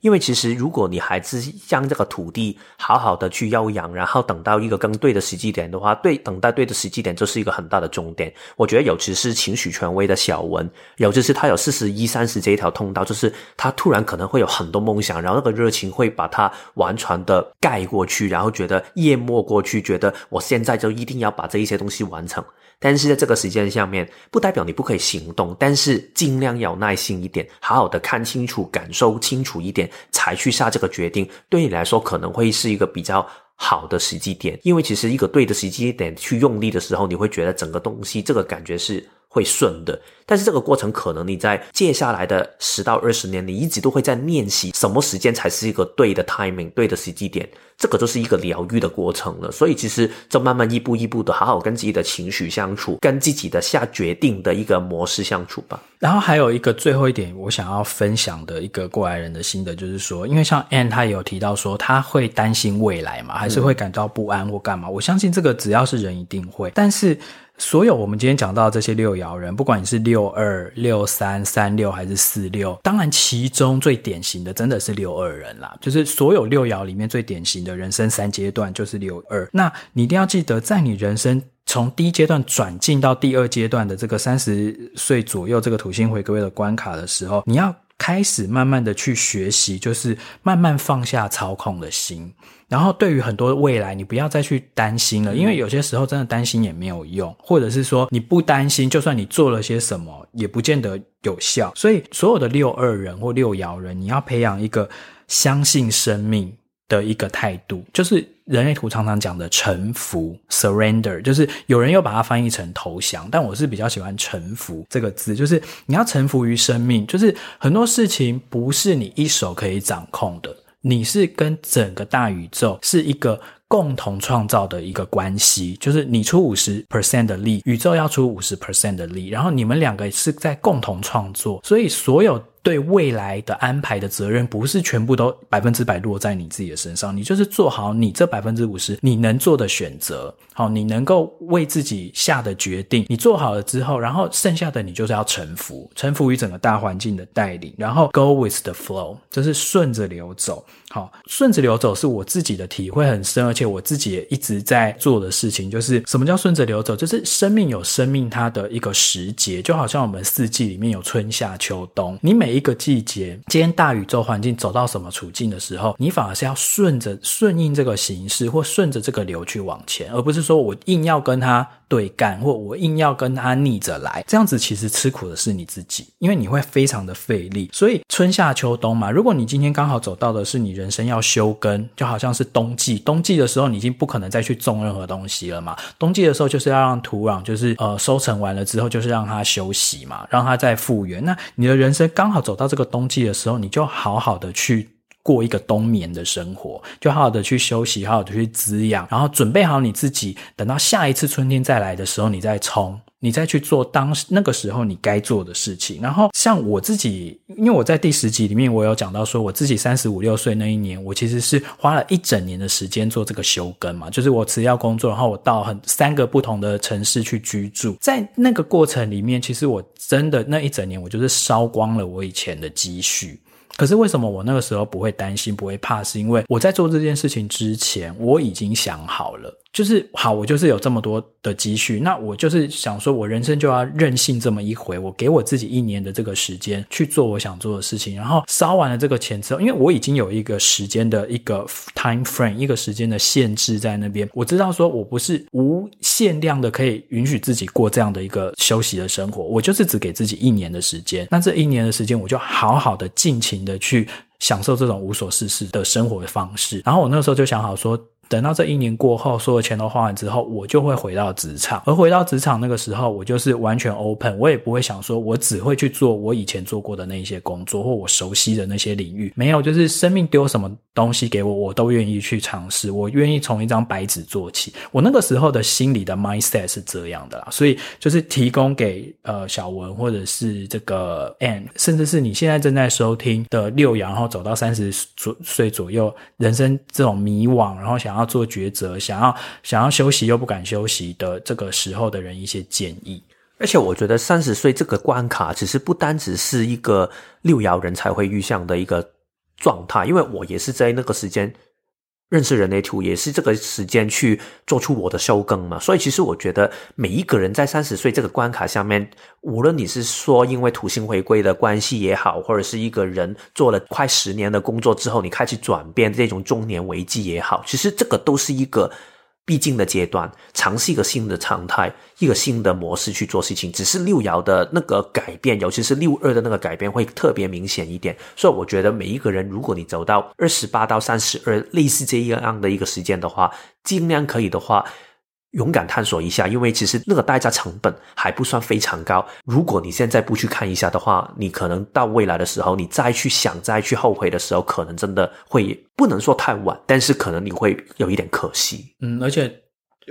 B: 因为其实如果你还是将这个土地好好的去休养，然后等到一个更对的时机点的话，对，等待对的时机点，这是一个很大的重点。我觉得尤其是情绪权威的小文，尤其是他有四十一三十这一条通道，就是他突然可能会有很多梦想，然后那个热情会把他完全的盖过去，然后觉得淹没过去，觉得我现在就一定要把这一些东西完成。但是在这个时间下面，不代表你不可以行动，但是尽量要耐心一点，好好的看清楚、感受清楚一点，才去下这个决定。对你来说，可能会是一个比较好的时机点，因为其实一个对的时机点去用力的时候，你会觉得整个东西这个感觉是会顺的。但是这个过程可能你在接下来的十到二十年，你一直都会在练习什么时间才是一个对的 timing，对的时机点。这个就是一个疗愈的过程了。所以其实就慢慢一步一步的好好跟自己的情绪相处，跟自己的下决定的一个模式相处吧。
A: 然后还有一个最后一点，我想要分享的一个过来人的心得，就是说，因为像 Anne 他有提到说，他会担心未来嘛，还是会感到不安或干嘛。我相信这个只要是人一定会，但是。所有我们今天讲到这些六爻人，不管你是六二、六三、三六还是四六，当然其中最典型的真的是六二人啦。就是所有六爻里面最典型的人生三阶段就是六二。那你一定要记得，在你人生从第一阶段转进到第二阶段的这个三十岁左右这个土星回归的关卡的时候，你要开始慢慢的去学习，就是慢慢放下操控的心。然后，对于很多未来，你不要再去担心了，因为有些时候真的担心也没有用，或者是说你不担心，就算你做了些什么，也不见得有效。所以，所有的六二人或六爻人，你要培养一个相信生命的一个态度，就是人类图常常讲的臣服 （surrender），就是有人又把它翻译成投降，但我是比较喜欢“臣服”这个字，就是你要臣服于生命，就是很多事情不是你一手可以掌控的。你是跟整个大宇宙是一个共同创造的一个关系，就是你出五十 percent 的力，宇宙要出五十 percent 的力，然后你们两个是在共同创作，所以所有。对未来的安排的责任，不是全部都百分之百落在你自己的身上，你就是做好你这百分之五十你能做的选择，好，你能够为自己下的决定，你做好了之后，然后剩下的你就是要臣服，臣服于整个大环境的带领，然后 go with the flow，就是顺着流走。好，顺着流走是我自己的体会很深，而且我自己也一直在做的事情。就是什么叫顺着流走？就是生命有生命它的一个时节，就好像我们四季里面有春夏秋冬。你每一个季节，今天大宇宙环境走到什么处境的时候，你反而是要顺着顺应这个形势，或顺着这个流去往前，而不是说我硬要跟它对干，或我硬要跟它逆着来。这样子其实吃苦的是你自己，因为你会非常的费力。所以春夏秋冬嘛，如果你今天刚好走到的是你。人生要休耕，就好像是冬季。冬季的时候，你已经不可能再去种任何东西了嘛。冬季的时候，就是要让土壤，就是呃收成完了之后，就是让它休息嘛，让它再复原。那你的人生刚好走到这个冬季的时候，你就好好的去过一个冬眠的生活，就好好的去休息，好好的去滋养，然后准备好你自己，等到下一次春天再来的时候，你再冲。你再去做当时那个时候你该做的事情，然后像我自己，因为我在第十集里面我有讲到说，我自己三十五六岁那一年，我其实是花了一整年的时间做这个休耕嘛，就是我辞掉工作，然后我到很三个不同的城市去居住，在那个过程里面，其实我真的那一整年我就是烧光了我以前的积蓄。可是为什么我那个时候不会担心、不会怕？是因为我在做这件事情之前，我已经想好了，就是好，我就是有这么多的积蓄，那我就是想说，我人生就要任性这么一回，我给我自己一年的这个时间去做我想做的事情，然后烧完了这个钱之后，因为我已经有一个时间的一个 time frame，一个时间的限制在那边，我知道说我不是无限量的可以允许自己过这样的一个休息的生活，我就是只给自己一年的时间，那这一年的时间，我就好好的尽情的。去享受这种无所事事的生活方式，然后我那时候就想好说。等到这一年过后，所有钱都花完之后，我就会回到职场。而回到职场那个时候，我就是完全 open，我也不会想说，我只会去做我以前做过的那些工作，或我熟悉的那些领域。没有，就是生命丢什么东西给我，我都愿意去尝试。我愿意从一张白纸做起。我那个时候的心理的 mindset 是这样的啦，所以就是提供给呃小文或者是这个 Anne，甚至是你现在正在收听的六爻，然后走到三十岁左右，人生这种迷惘，然后想要。要做抉择，想要想要休息又不敢休息的这个时候的人一些建议。
B: 而且我觉得三十岁这个关卡，只是不单只是一个六爻人才会遇上的一个状态，因为我也是在那个时间。认识人类图也是这个时间去做出我的收更嘛，所以其实我觉得每一个人在三十岁这个关卡下面，无论你是说因为土星回归的关系也好，或者是一个人做了快十年的工作之后，你开始转变这种中年危机也好，其实这个都是一个。必经的阶段，尝试一个新的常态，一个新的模式去做事情。只是六爻的那个改变，尤其是六二的那个改变会特别明显一点。所以我觉得每一个人，如果你走到二十八到三十二，类似这样的一个时间的话，尽量可以的话。勇敢探索一下，因为其实那个代价成本还不算非常高。如果你现在不去看一下的话，你可能到未来的时候，你再去想、再去后悔的时候，可能真的会不能说太晚，但是可能你会有一点可惜。
A: 嗯，而且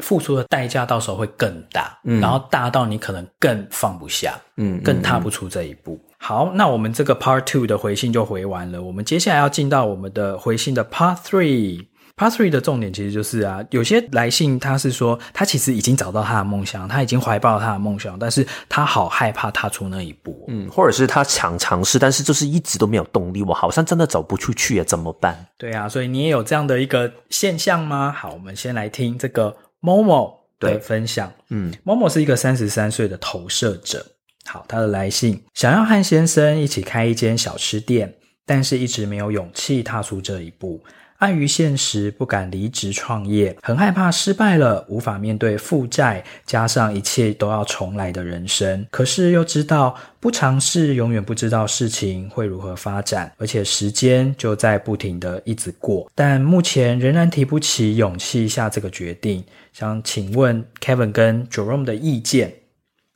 A: 付出的代价到时候会更大，嗯，然后大到你可能更放不下，嗯，更踏不出这一步。嗯嗯、好，那我们这个 Part Two 的回信就回完了，我们接下来要进到我们的回信的 Part Three。Part three 的重点其实就是啊，有些来信他是说，他其实已经找到他的梦想，他已经怀抱了他的梦想，但是他好害怕踏出那一步，
B: 嗯，或者是他想尝试，但是就是一直都没有动力，我好像真的走不出去啊，怎么办？
A: 对啊，所以你也有这样的一个现象吗？好，我们先来听这个 Momo 的分享，嗯，Momo 是一个三十三岁的投射者，好，他的来信想要和先生一起开一间小吃店，但是一直没有勇气踏出这一步。碍于现实，不敢离职创业，很害怕失败了，无法面对负债，加上一切都要重来的人生。可是又知道不尝试，永远不知道事情会如何发展，而且时间就在不停的一直过。但目前仍然提不起勇气下这个决定。想请问 Kevin 跟 Jerome 的意见。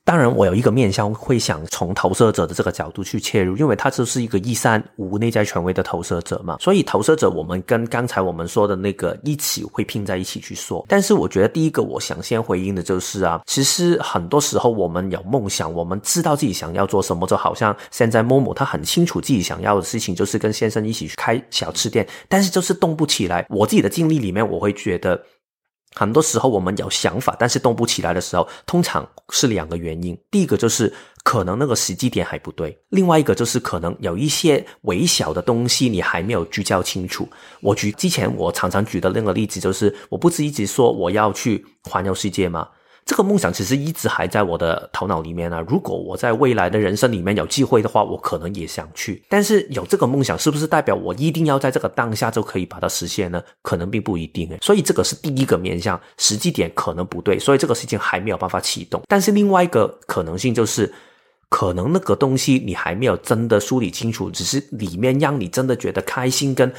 B: 当然，我有一个面向会想从投射者的这个角度去切入，因为他就是一个一三五内在权威的投射者嘛，所以投射者我们跟刚才我们说的那个一起会拼在一起去说。但是我觉得第一个我想先回应的就是啊，其实很多时候我们有梦想，我们知道自己想要做什么，就好像现在 Momo 他很清楚自己想要的事情就是跟先生一起去开小吃店，但是就是动不起来。我自己的经历里面，我会觉得。很多时候我们有想法，但是动不起来的时候，通常是两个原因。第一个就是可能那个时机点还不对，另外一个就是可能有一些微小的东西你还没有聚焦清楚。我举之前我常常举的那个例子，就是我不是一直说我要去环游世界吗？这个梦想其实一直还在我的头脑里面啊。如果我在未来的人生里面有机会的话，我可能也想去。但是有这个梦想，是不是代表我一定要在这个当下就可以把它实现呢？可能并不一定诶。所以这个是第一个面向，实际点可能不对，所以这个事情还没有办法启动。但是另外一个可能性就是，可能那个东西你还没有真的梳理清楚，只是里面让你真的觉得开心跟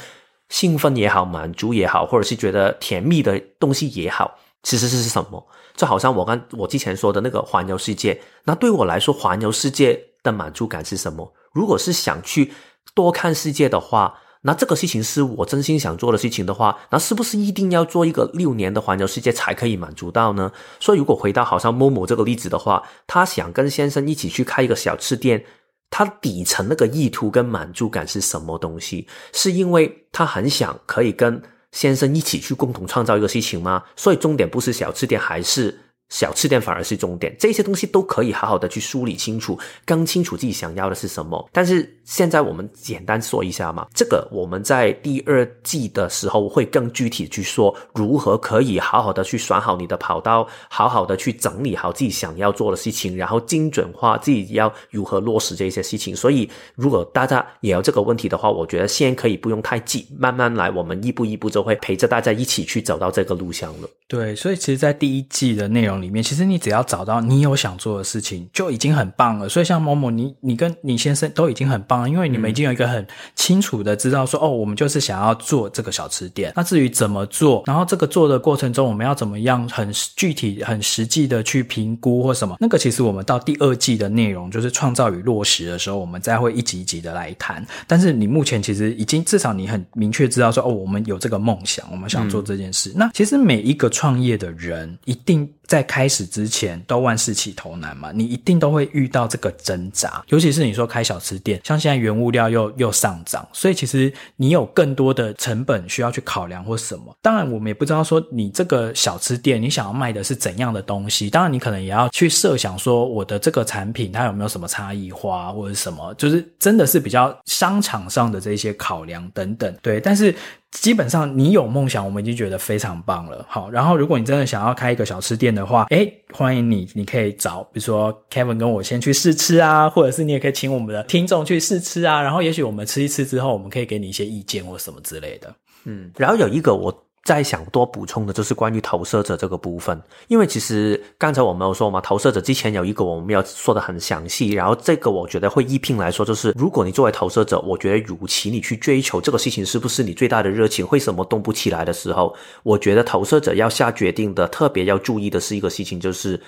B: 兴奋也好，满足也好，或者是觉得甜蜜的东西也好。其实是什么？就好像我刚我之前说的那个环游世界，那对我来说，环游世界的满足感是什么？如果是想去多看世界的话，那这个事情是我真心想做的事情的话，那是不是一定要做一个六年的环游世界才可以满足到呢？所以，如果回到好像某某这个例子的话，他想跟先生一起去开一个小吃店，他底层那个意图跟满足感是什么东西？是因为他很想可以跟。先生一起去共同创造一个事情吗？所以重点不是小吃店，还是？小吃店反而是重点，这些东西都可以好好的去梳理清楚，更清楚自己想要的是什么。但是现在我们简单说一下嘛，这个我们在第二季的时候会更具体去说，如何可以好好的去选好你的跑道，好好的去整理好自己想要做的事情，然后精准化自己要如何落实这些事情。所以如果大家也有这个问题的话，我觉得先可以不用太急，慢慢来，我们一步一步就会陪着大家一起去走到这个路上了。
A: 对，所以其实，在第一季的内容里面，其实你只要找到你有想做的事情，就已经很棒了。所以像 Momo，你你跟你先生都已经很棒了，因为你们已经有一个很清楚的知道说，哦，我们就是想要做这个小吃店。那至于怎么做，然后这个做的过程中，我们要怎么样很具体、很实际的去评估或什么，那个其实我们到第二季的内容，就是创造与落实的时候，我们再会一集一集的来谈。但是你目前其实已经至少你很明确知道说，哦，我们有这个梦想，我们想做这件事。嗯、那其实每一个创业的人一定在开始之前都万事起头难嘛，你一定都会遇到这个挣扎。尤其是你说开小吃店，像现在原物料又又上涨，所以其实你有更多的成本需要去考量或什么。当然，我们也不知道说你这个小吃店你想要卖的是怎样的东西。当然，你可能也要去设想说我的这个产品它有没有什么差异化或者什么，就是真的是比较商场上的这些考量等等。对，但是。基本上，你有梦想，我们已经觉得非常棒了。好，然后如果你真的想要开一个小吃店的话，诶，欢迎你，你可以找，比如说 Kevin 跟我先去试吃啊，或者是你也可以请我们的听众去试吃啊，然后也许我们吃一吃之后，我们可以给你一些意见或什么之类的。
B: 嗯，然后有一个我。再想多补充的就是关于投射者这个部分，因为其实刚才我没有说嘛，投射者之前有一个我们要说的很详细，然后这个我觉得会一并来说，就是如果你作为投射者，我觉得与其你去追求这个事情是不是你最大的热情，为什么动不起来的时候，我觉得投射者要下决定的特别要注意的是一个事情，就是。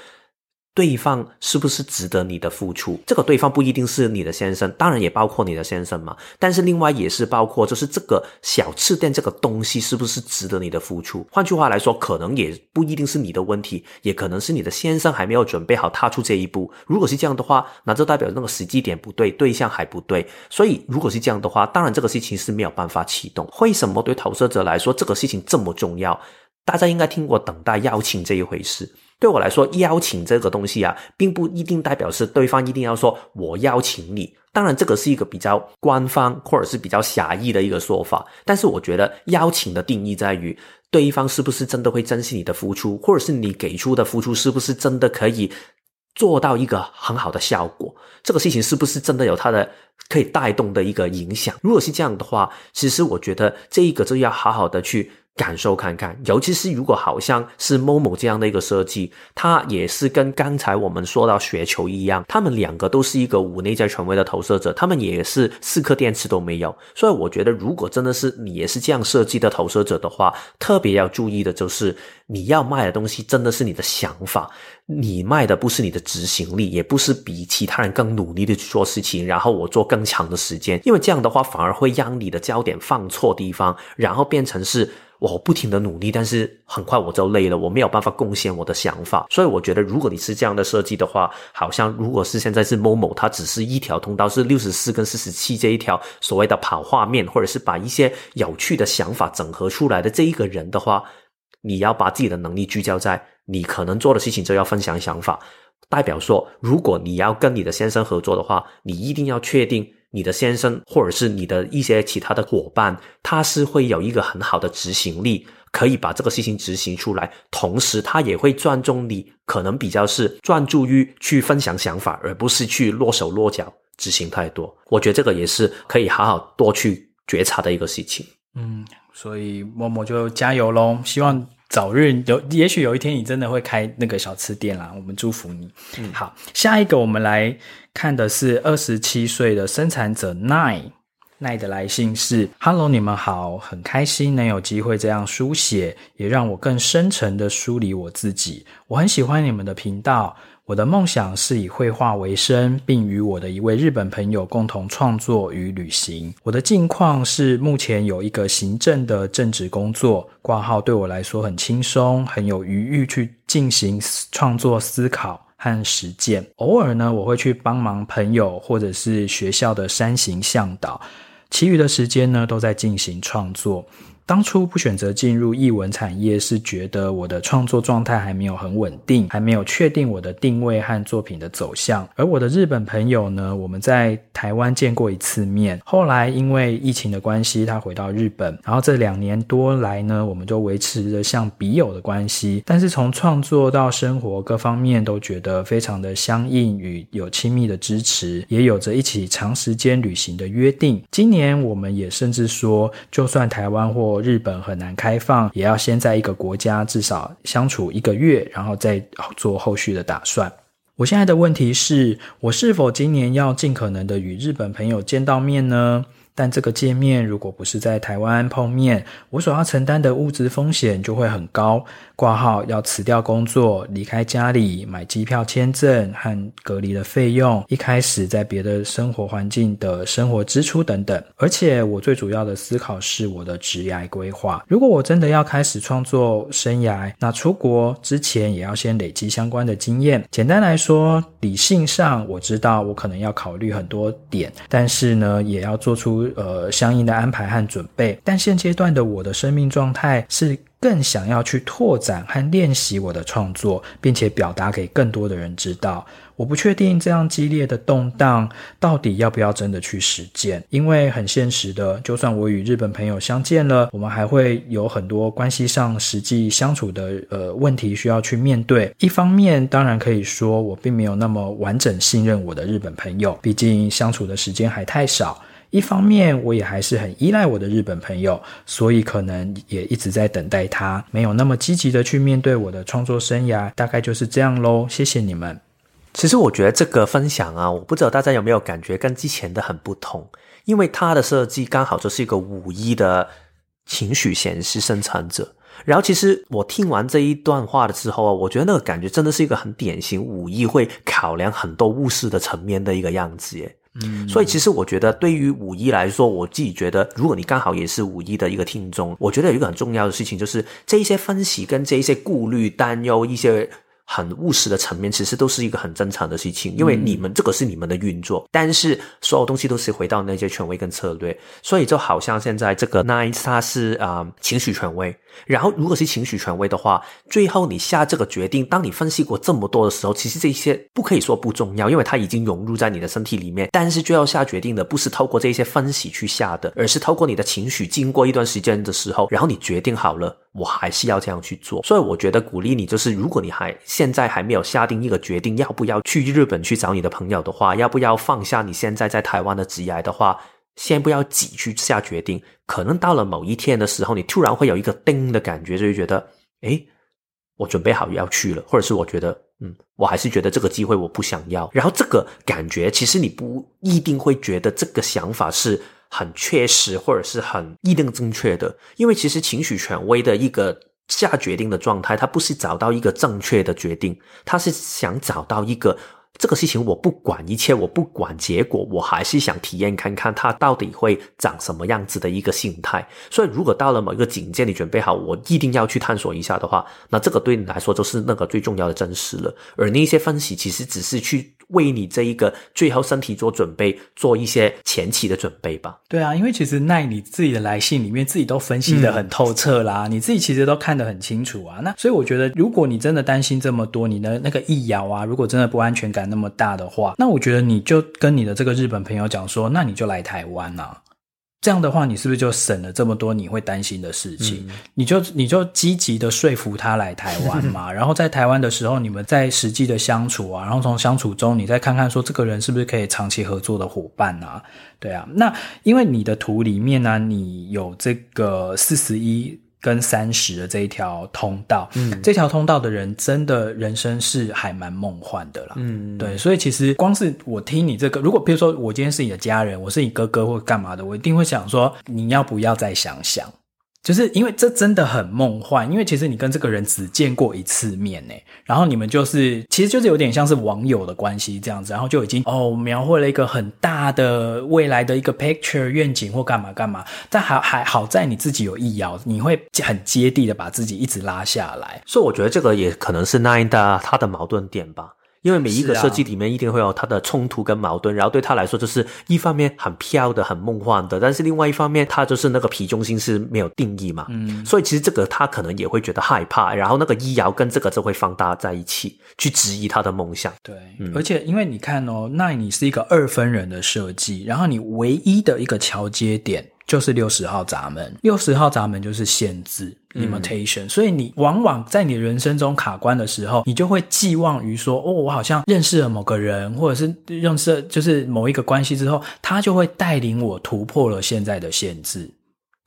B: 对方是不是值得你的付出？这个对方不一定是你的先生，当然也包括你的先生嘛。但是另外也是包括，就是这个小吃店这个东西是不是值得你的付出？换句话来说，可能也不一定是你的问题，也可能是你的先生还没有准备好踏出这一步。如果是这样的话，那就代表那个时机点不对，对象还不对。所以如果是这样的话，当然这个事情是没有办法启动。为什么对投射者来说这个事情这么重要？大家应该听过等待邀请这一回事。对我来说，邀请这个东西啊，并不一定代表是对方一定要说“我邀请你”。当然，这个是一个比较官方或者是比较狭义的一个说法。但是，我觉得邀请的定义在于对方是不是真的会珍惜你的付出，或者是你给出的付出是不是真的可以做到一个很好的效果。这个事情是不是真的有它的可以带动的一个影响？如果是这样的话，其实我觉得这一个就要好好的去。感受看看，尤其是如果好像是 Momo 这样的一个设计，它也是跟刚才我们说到雪球一样，他们两个都是一个无内在权威的投射者，他们也是四颗电池都没有。所以我觉得，如果真的是你也是这样设计的投射者的话，特别要注意的就是你要卖的东西真的是你的想法，你卖的不是你的执行力，也不是比其他人更努力的去做事情，然后我做更长的时间，因为这样的话反而会让你的焦点放错地方，然后变成是。我不停的努力，但是很快我就累了，我没有办法贡献我的想法。所以我觉得，如果你是这样的设计的话，好像如果是现在是 Momo，它只是一条通道，是六十四跟四十七这一条所谓的跑画面，或者是把一些有趣的想法整合出来的这一个人的话，你要把自己的能力聚焦在你可能做的事情，就要分享想法。代表说，如果你要跟你的先生合作的话，你一定要确定。你的先生或者是你的一些其他的伙伴，他是会有一个很好的执行力，可以把这个事情执行出来。同时，他也会尊重你，可能比较是专注于去分享想法，而不是去落手落脚执行太多。我觉得这个也是可以好好多去觉察的一个事情。嗯，
A: 所以默默就加油喽！希望。早日有，也许有一天你真的会开那个小吃店啦，我们祝福你。嗯，好，下一个我们来看的是二十七岁的生产者奈奈的来信是：Hello，你们好，很开心能有机会这样书写，也让我更深沉的梳理我自己。我很喜欢你们的频道。我的梦想是以绘画为生，并与我的一位日本朋友共同创作与旅行。我的近况是目前有一个行政的正职工作，挂号对我来说很轻松，很有余裕去进行创作、思考和实践。偶尔呢，我会去帮忙朋友或者是学校的山形向导，其余的时间呢，都在进行创作。当初不选择进入译文产业，是觉得我的创作状态还没有很稳定，还没有确定我的定位和作品的走向。而我的日本朋友呢，我们在台湾见过一次面，后来因为疫情的关系，他回到日本，然后这两年多来呢，我们就维持着像笔友的关系。但是从创作到生活各方面都觉得非常的相应与有亲密的支持，也有着一起长时间旅行的约定。今年我们也甚至说，就算台湾或日本很难开放，也要先在一个国家至少相处一个月，然后再做后续的打算。我现在的问题是，我是否今年要尽可能的与日本朋友见到面呢？但这个见面如果不是在台湾碰面，我所要承担的物质风险就会很高。挂号要辞掉工作，离开家里，买机票、签证和隔离的费用，一开始在别的生活环境的生活支出等等。而且我最主要的思考是我的职业规划。如果我真的要开始创作生涯，那出国之前也要先累积相关的经验。简单来说，理性上我知道我可能要考虑很多点，但是呢，也要做出呃相应的安排和准备。但现阶段的我的生命状态是。更想要去拓展和练习我的创作，并且表达给更多的人知道。我不确定这样激烈的动荡到底要不要真的去实践，因为很现实的，就算我与日本朋友相见了，我们还会有很多关系上实际相处的呃问题需要去面对。一方面，当然可以说我并没有那么完整信任我的日本朋友，毕竟相处的时间还太少。一方面，我也还是很依赖我的日本朋友，所以可能也一直在等待他，没有那么积极的去面对我的创作生涯，大概就是这样喽。谢谢你们。
B: 其实我觉得这个分享啊，我不知道大家有没有感觉跟之前的很不同，因为它的设计刚好就是一个五一的情绪显示生产者。然后，其实我听完这一段话的时候啊，我觉得那个感觉真的是一个很典型五一会考量很多务实的层面的一个样子耶。嗯，所以其实我觉得，对于五一来说，我自己觉得，如果你刚好也是五一的一个听众，我觉得有一个很重要的事情，就是这一些分析跟这一些顾虑、担忧一些。很务实的层面，其实都是一个很正常的事情，因为你们这个是你们的运作，但是所有东西都是回到那些权威跟策略，所以就好像现在这个 Nine 它是啊、情绪权威，然后如果是情绪权威的话，最后你下这个决定，当你分析过这么多的时候，其实这些不可以说不重要，因为它已经融入在你的身体里面，但是最后下决定的不是透过这些分析去下的，而是透过你的情绪，经过一段时间的时候，然后你决定好了。我还是要这样去做，所以我觉得鼓励你，就是如果你还现在还没有下定一个决定，要不要去日本去找你的朋友的话，要不要放下你现在在台湾的职业的话，先不要急去下决定。可能到了某一天的时候，你突然会有一个叮的感觉，就会觉得，诶，我准备好要去了，或者是我觉得，嗯，我还是觉得这个机会我不想要。然后这个感觉，其实你不一定会觉得这个想法是。很确实，或者是很一定正确的，因为其实情绪权威的一个下决定的状态，它不是找到一个正确的决定，它是想找到一个。这个事情我不管一切，我不管结果，我还是想体验看看它到底会长什么样子的一个心态。所以，如果到了某一个境界，你准备好，我一定要去探索一下的话，那这个对你来说就是那个最重要的真实了。而那些分析其实只是去为你这一个最后身体做准备，做一些前期的准备吧。
A: 对啊，因为其实那你自己的来信里面自己都分析的很透彻啦，嗯、你自己其实都看得很清楚啊。那所以我觉得，如果你真的担心这么多，你的那个疫苗啊，如果真的不安全感。那么大的话，那我觉得你就跟你的这个日本朋友讲说，那你就来台湾啊。这样的话，你是不是就省了这么多你会担心的事情？嗯、你就你就积极的说服他来台湾嘛。然后在台湾的时候，你们在实际的相处啊，然后从相处中，你再看看说这个人是不是可以长期合作的伙伴啊？对啊，那因为你的图里面呢、啊，你有这个四十一。跟三十的这一条通道，嗯，这条通道的人真的人生是还蛮梦幻的啦，嗯，对，所以其实光是我听你这个，如果比如说我今天是你的家人，我是你哥哥或干嘛的，我一定会想说，你要不要再想想？就是因为这真的很梦幻，因为其实你跟这个人只见过一次面诶，然后你们就是其实就是有点像是网友的关系这样子，然后就已经哦描绘了一个很大的未来的一个 picture 愿景或干嘛干嘛，但还还好在你自己有意摇，你会很接地的把自己一直拉下来，
B: 所以我觉得这个也可能是 Nine 的他的矛盾点吧。因为每一个设计里面一定会有它的冲突跟矛盾，啊、然后对他来说就是一方面很飘的、很梦幻的，但是另外一方面他就是那个皮中心是没有定义嘛，嗯，所以其实这个他可能也会觉得害怕，然后那个医疗跟这个就会放大在一起去质疑他的梦想。
A: 对，嗯、而且因为你看哦，那你是一个二分人的设计，然后你唯一的一个桥接点。就是六十号闸门，六十号闸门就是限制 limitation，嗯，所以你往往在你人生中卡关的时候，你就会寄望于说，哦，我好像认识了某个人，或者是认识就是某一个关系之后，他就会带领我突破了现在的限制。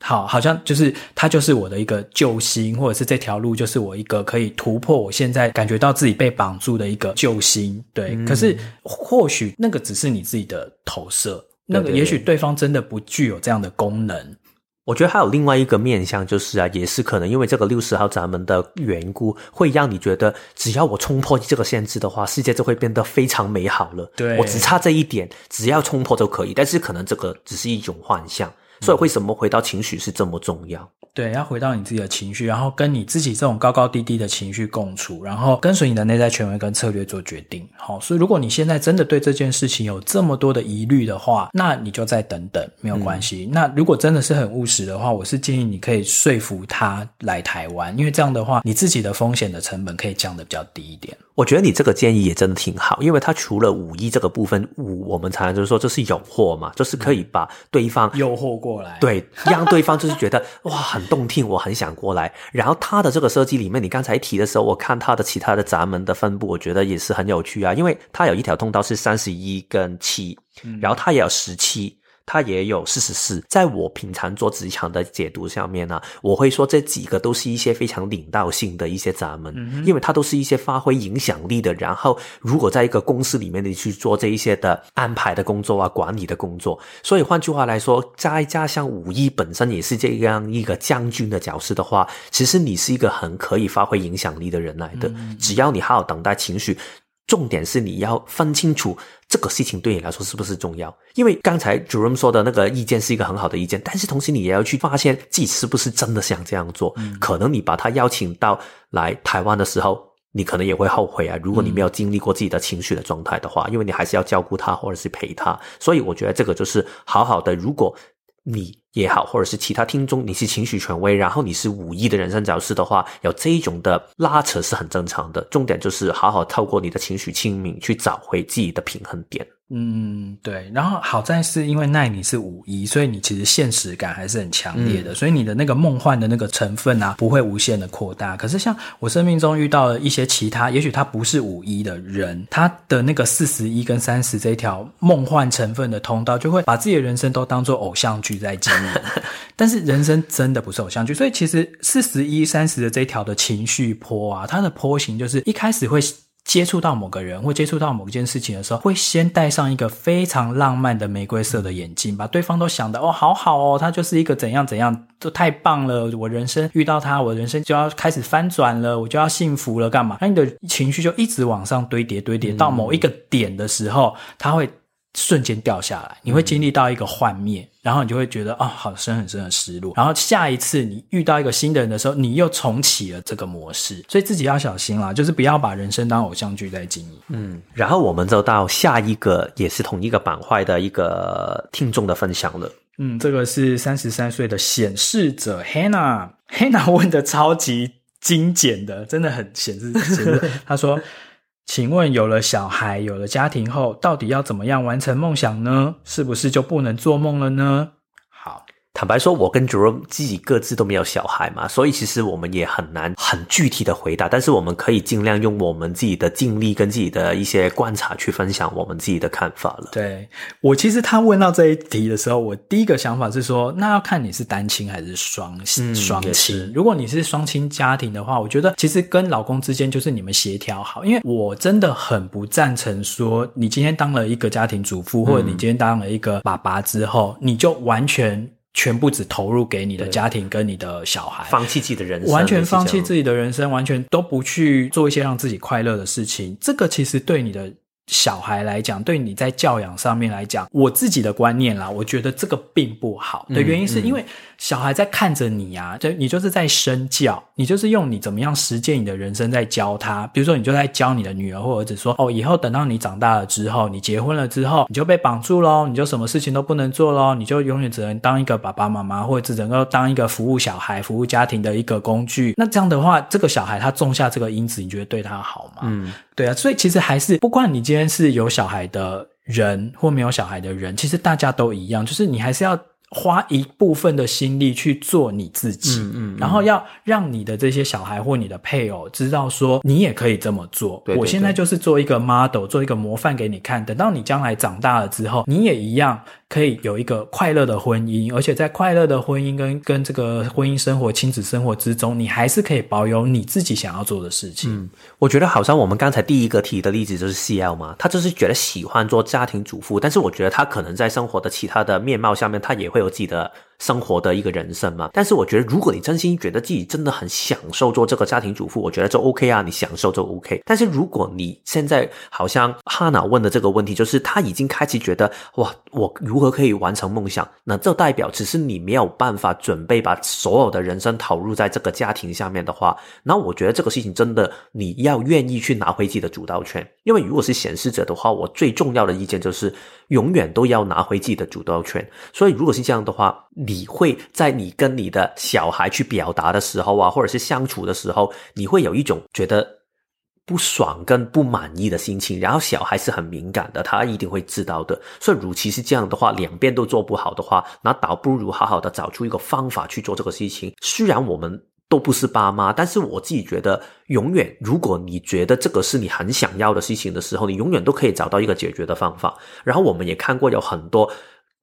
A: 好，好像就是他就是我的一个救星，或者是这条路就是我一个可以突破我现在感觉到自己被绑住的一个救星。对，嗯，可是或许那个只是你自己的投射。那个也许对方真的不具有这样的功能。
B: 我觉得还有另外一个面向，就是啊，也是可能因为这个六十号闸门的缘故，会让你觉得只要我冲破这个限制的话，世界就会变得非常美好了。
A: 对，
B: 我只差这一点，只要冲破就可以。但是可能这个只是一种幻象。所以为什么回到情绪是这么重要？
A: 对，要回到你自己的情绪，然后跟你自己这种高高低低的情绪共处，然后跟随你的内在权威跟策略做决定。好，所以如果你现在真的对这件事情有这么多的疑虑的话，那你就再等等，没有关系。嗯。那如果真的是很务实的话，我是建议你可以说服他来台湾，因为这样的话，你自己的风险的成本可以降得比较低一点。
B: 我觉得你这个建议也真的挺好，因为它除了五一这个部分，五我们常常就是说这是诱惑嘛，就是可以把对方
A: 诱惑过来，
B: 对，让对方就是觉得哇很动听，我很想过来。然后它的这个设计里面，你刚才提的时候，我看它的其他的闸门的分布，我觉得也是很有趣啊，因为它有一条通道是三十一跟七，然后它也有十七。它也有四十四，在我平常做职场的解读上面呢，我会说这几个都是一些非常领导性的一些闸门，嗯，因为它都是一些发挥影响力的。然后，如果在一个公司里面你去做这一些的安排的工作啊，管理的工作，所以换句话来说，再加上武艺本身也是这样一个将军的角色的话，其实你是一个很可以发挥影响力的人来的。嗯，只要你好好等待情绪。重点是你要分清楚这个事情对你来说是不是重要，因为刚才 Jerome 说的那个意见是一个很好的意见，但是同时你也要去发现自己是不是真的想这样做。嗯，可能你把他邀请到来台湾的时候，你可能也会后悔啊。如果你没有经历过自己的情绪的状态的话，因为你还是要照顾他或者是陪他，所以我觉得这个就是好好的。如果你也好，或者是其他听众，你是情绪权威，然后你是武艺的人生角色的话，有这一种的拉扯是很正常的。重点就是好好透过你的情绪清明，去找回自己的平衡点。
A: 嗯，对。然后好在是因为奈你是五一，所以你其实现实感还是很强烈的，嗯，所以你的那个梦幻的那个成分啊，不会无限的扩大。可是像我生命中遇到了一些其他，也许他不是五一的人，他的那个四十一跟三十这条梦幻成分的通道，就会把自己的人生都当做偶像剧在经营。但是人生真的不是偶像剧，所以其实四十一、三十的这条的情绪坡啊，它的坡形就是一开始会。接触到某个人或接触到某件事情的时候，会先戴上一个非常浪漫的玫瑰色的眼镜，把对方都想的哦，好好哦，他就是一个怎样怎样，都太棒了。我人生遇到他，我人生就要开始翻转了，我就要幸福了，干嘛？那你的情绪就一直往上堆叠，堆叠到某一个点的时候，他会。瞬间掉下来，你会经历到一个幻灭，嗯，然后你就会觉得啊，哦，好深很深的失落。然后下一次你遇到一个新的人的时候，你又重启了这个模式，所以自己要小心啦，就是不要把人生当偶像剧在经营。
B: 嗯，然后我们就到下一个也是同一个板块的一个听众的分享了。
A: 嗯，这个是三十三岁的显示者 Hannah，Hannah 问的超级精简的，真的很显示显示。他说。请问有了小孩，有了家庭后，到底要怎么样完成梦想呢？是不是就不能做梦了呢？好。
B: 坦白说，我跟 Jerome 自己各自都没有小孩嘛，所以其实我们也很难很具体的回答。但是我们可以尽量用我们自己的经历跟自己的一些观察去分享我们自己的看法了。
A: 对，我其实他问到这一题的时候，我第一个想法是说，那要看你是单亲还是双双亲。如果你是双亲家庭的话，我觉得其实跟老公之间就是你们协调好。因为我真的很不赞成说，你今天当了一个家庭主妇，或者你今天当了一个爸爸之后，你就完全。全部只投入给你的家庭跟你的小孩，
B: 放弃自己的人生，
A: 完全放弃自己的人生，完全都不去做一些让自己快乐的事情。这个其实对你的小孩来讲，对你在教养上面来讲，我自己的观念啦，我觉得这个并不好的原因是因为。小孩在看着你呀、啊，就你就是在身教，你就是用你怎么样实践你的人生在教他。比如说，你就在教你的女儿或儿子说：“哦，以后等到你长大了之后，你结婚了之后，你就被绑住喽，你就什么事情都不能做喽，你就永远只能当一个爸爸妈妈，或者只能够当一个服务小孩、服务家庭的一个工具。那这样的话，这个小孩他种下这个因子，你觉得对他好吗？嗯，对啊。所以其实还是，不管你今天是有小孩的人或没有小孩的人，其实大家都一样，就是你还是要。花一部分的心力去做你自己，
B: 嗯嗯嗯、
A: 然后要让你的这些小孩或你的配偶知道说，你也可以这么做。
B: 对对对，
A: 我现在就是做一个 model，做一个模范给你看。等到你将来长大了之后，你也一样可以有一个快乐的婚姻，而且在快乐的婚姻跟跟这个婚姻生活、亲子生活之中，你还是可以保有你自己想要做的事情。
B: 嗯，我觉得好像我们刚才第一个提的例子就是 CL 嘛，他就是觉得喜欢做家庭主妇，但是我觉得他可能在生活的其他的面貌下面，他也会有自己的。生活的一个人生嘛，但是我觉得，如果你真心觉得自己真的很享受做这个家庭主妇，我觉得就 OK 啊，你享受就 OK。但是如果你现在好像哈娜问的这个问题，就是他已经开始觉得哇，我如何可以完成梦想？那这代表只是你没有办法准备把所有的人生投入在这个家庭下面的话，那我觉得这个事情真的你要愿意去拿回自己的主导权。因为如果是显示者的话，我最重要的意见就是永远都要拿回自己的主导权。所以如果是这样的话，你会在你跟你的小孩去表达的时候啊，或者是相处的时候，你会有一种觉得不爽跟不满意的心情。然后小孩是很敏感的，他一定会知道的。所以，如其是这样的话，两边都做不好的话，那倒不如好好的找出一个方法去做这个事情。虽然我们都不是爸妈，但是我自己觉得，永远如果你觉得这个是你很想要的事情的时候，你永远都可以找到一个解决的方法。然后我们也看过有很多。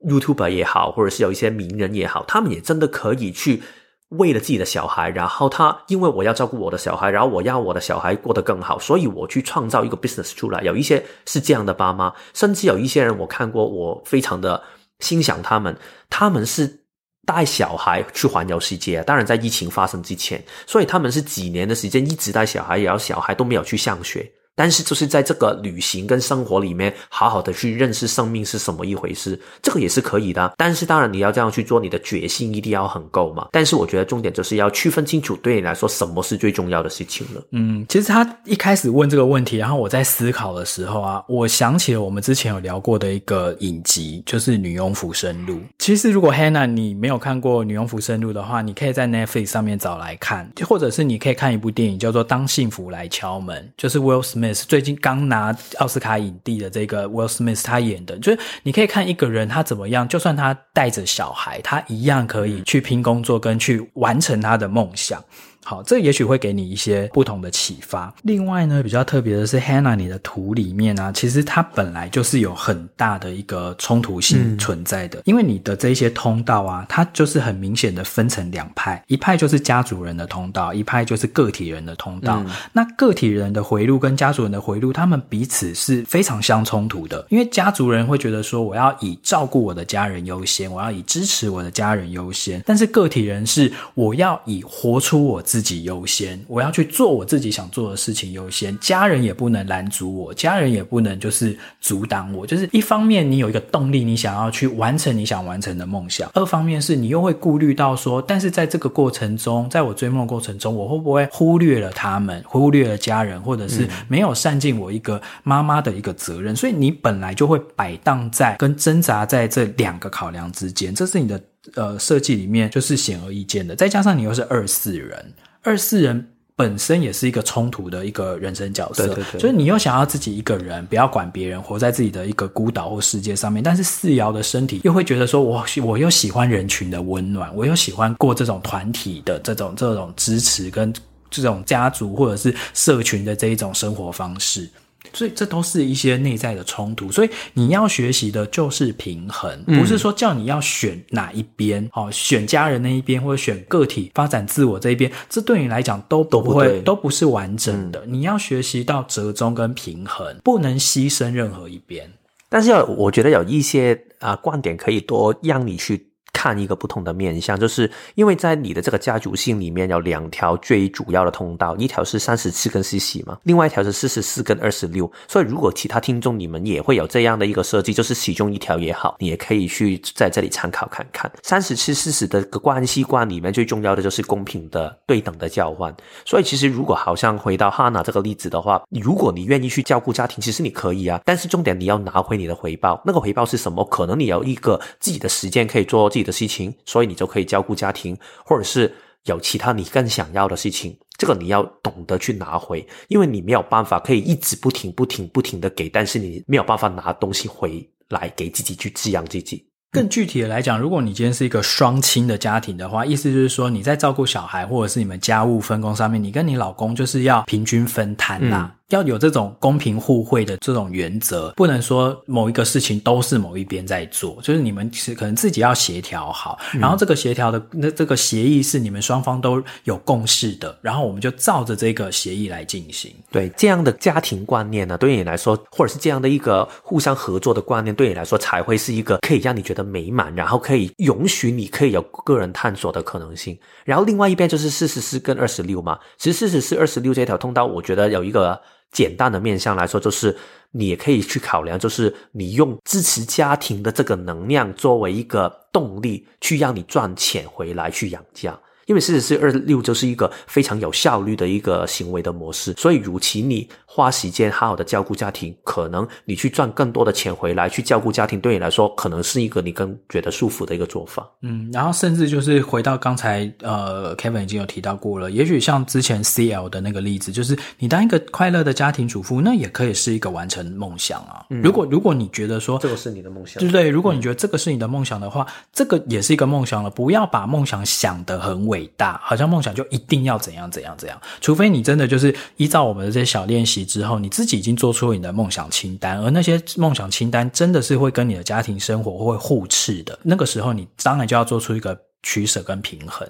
B: YouTuber 也好，或者是有一些名人也好，他们也真的可以去为了自己的小孩，然后他因为我要照顾我的小孩，然后我要我的小孩过得更好，所以我去创造一个 business 出来。有一些是这样的爸妈，甚至有一些人我看过，我非常的欣赏他们，他们是带小孩去环游世界。当然，在疫情发生之前，所以他们是几年的时间一直带小孩，然后小孩都没有去上学。但是就是在这个旅行跟生活里面，好好的去认识生命是什么一回事，这个也是可以的。但是当然你要这样去做，你的决心一定要很够嘛。但是我觉得重点就是要区分清楚，对你来说什么是最重要的事情了。
A: 嗯，其实他一开始问这个问题，然后我在思考的时候啊，我想起了我们之前有聊过的一个影集，就是《女佣浮生录》。其实如果 Hannah 你没有看过《女佣浮生录》的话，你可以在 Netflix 上面找来看，或者是你可以看一部电影叫做《当幸福来敲门》，就是 Will Smith。也是最近刚拿奥斯卡影帝的这个 Will Smith，他演的，就是你可以看一个人他怎么样，就算他带着小孩，他一样可以去拼工作跟去完成他的梦想。好，这也许会给你一些不同的启发。另外呢，比较特别的是，Hannah，你的图里面啊，其实它本来就是有很大的一个冲突性存在的，嗯、因为你的这些通道啊，它就是很明显的分成两派，一派就是家族人的通道，一派就是个体人的通道。嗯、那个体人的回路跟家族人的回路，他们彼此是非常相冲突的，因为家族人会觉得说，我要以照顾我的家人优先，我要以支持我的家人优先，但是个体人是我要以活出我自己。自己优先，我要去做我自己想做的事情优先，家人也不能拦阻我，家人也不能就是阻挡我。就是一方面你有一个动力，你想要去完成你想完成的梦想；二方面是你又会顾虑到说，但是在这个过程中，在我追梦过程中，我会不会忽略了他们，忽略了家人，或者是没有善尽我一个妈妈的一个责任？所以你本来就会摆荡在跟挣扎在这两个考量之间，这是你的呃设计里面就是显而易见的。再加上你又是二四人。二四人本身也是一个冲突的一个人生角色，对对对，就是你又想要自己一个人，不要管别人，活在自己的一个孤岛或世界上面，但是四爻的身体又会觉得说，我我又喜欢人群的温暖，我又喜欢过这种团体的这种这种支持跟这种家族或者是社群的这一种生活方式。所以这都是一些内在的冲突，所以你要学习的就是平衡，不是说叫你要选哪一边，哦、嗯，选家人那一边或者选个体发展自我这一边，这对你来讲都不会都不，都不是完整的。嗯、你要学习到折中跟平衡，不能牺牲任何一边。
B: 但是要我觉得有一些啊、呃、观点可以多让你去。看一个不同的面向，就是因为在你的这个家族性里面有两条最主要的通道，一条是三十七跟四十嘛，另外一条是四十四跟二十六。所以如果其他听众你们也会有这样的一个设计，就是其中一条也好，你也可以去在这里参考看看。三十七、四十的个关系观里面最重要的就是公平的、对等的交换。所以其实如果好像回到哈娜这个例子的话，如果你愿意去照顾家庭，其实你可以啊，但是重点你要拿回你的回报。那个回报是什么？可能你有一个自己的时间可以做自己的。事情，所以你就可以照顾家庭，或者是有其他你更想要的事情，这个你要懂得去拿回，因为你没有办法可以一直不停、不停、不停的给，但是你没有办法拿东西回来给自己去滋养自己。
A: 更具体的来讲，如果你今天是一个双亲的家庭的话，意思就是说你在照顾小孩或者是你们家务分工上面，你跟你老公就是要平均分摊啦。嗯要有这种公平互惠的这种原则，不能说某一个事情都是某一边在做，就是你们是可能自己要协调好，嗯、然后这个协调的那这个协议是你们双方都有共识的，然后我们就照着这个协议来进行。
B: 对，这样的家庭观念呢，对你来说，或者是这样的一个互相合作的观念，对你来说才会是一个可以让你觉得美满，然后可以允许你可以有个人探索的可能性。然后另外一边就是四十四跟二十六嘛，其实四十四、二十六这条通道，我觉得有一个。简单的面向来说，就是你也可以去考量，就是你用支持家庭的这个能量作为一个动力，去让你赚钱回来去养家。因为四十四二六就是一个非常有效率的一个行为的模式，所以，与其你花时间好好的照顾家庭，可能你去赚更多的钱回来去照顾家庭，对你来说可能是一个你更觉得舒服的一个做法。
A: 嗯，然后甚至就是回到刚才呃，Kevin 已经有提到过了，也许像之前 CL 的那个例子，就是你当一个快乐的家庭主妇，那也可以是一个完成梦想啊。嗯，如果如果你觉得说
B: 这个是你的梦想，
A: 对不对？如果你觉得这个是你的梦想的话，嗯，这个也是一个梦想了。不要把梦想想得很伟。伟大，好像梦想就一定要怎样怎样怎样，除非你真的就是依照我们的这些小练习之后，你自己已经做出了你的梦想清单，而那些梦想清单真的是会跟你的家庭生活会互斥的，那个时候你当然就要做出一个取舍跟平衡。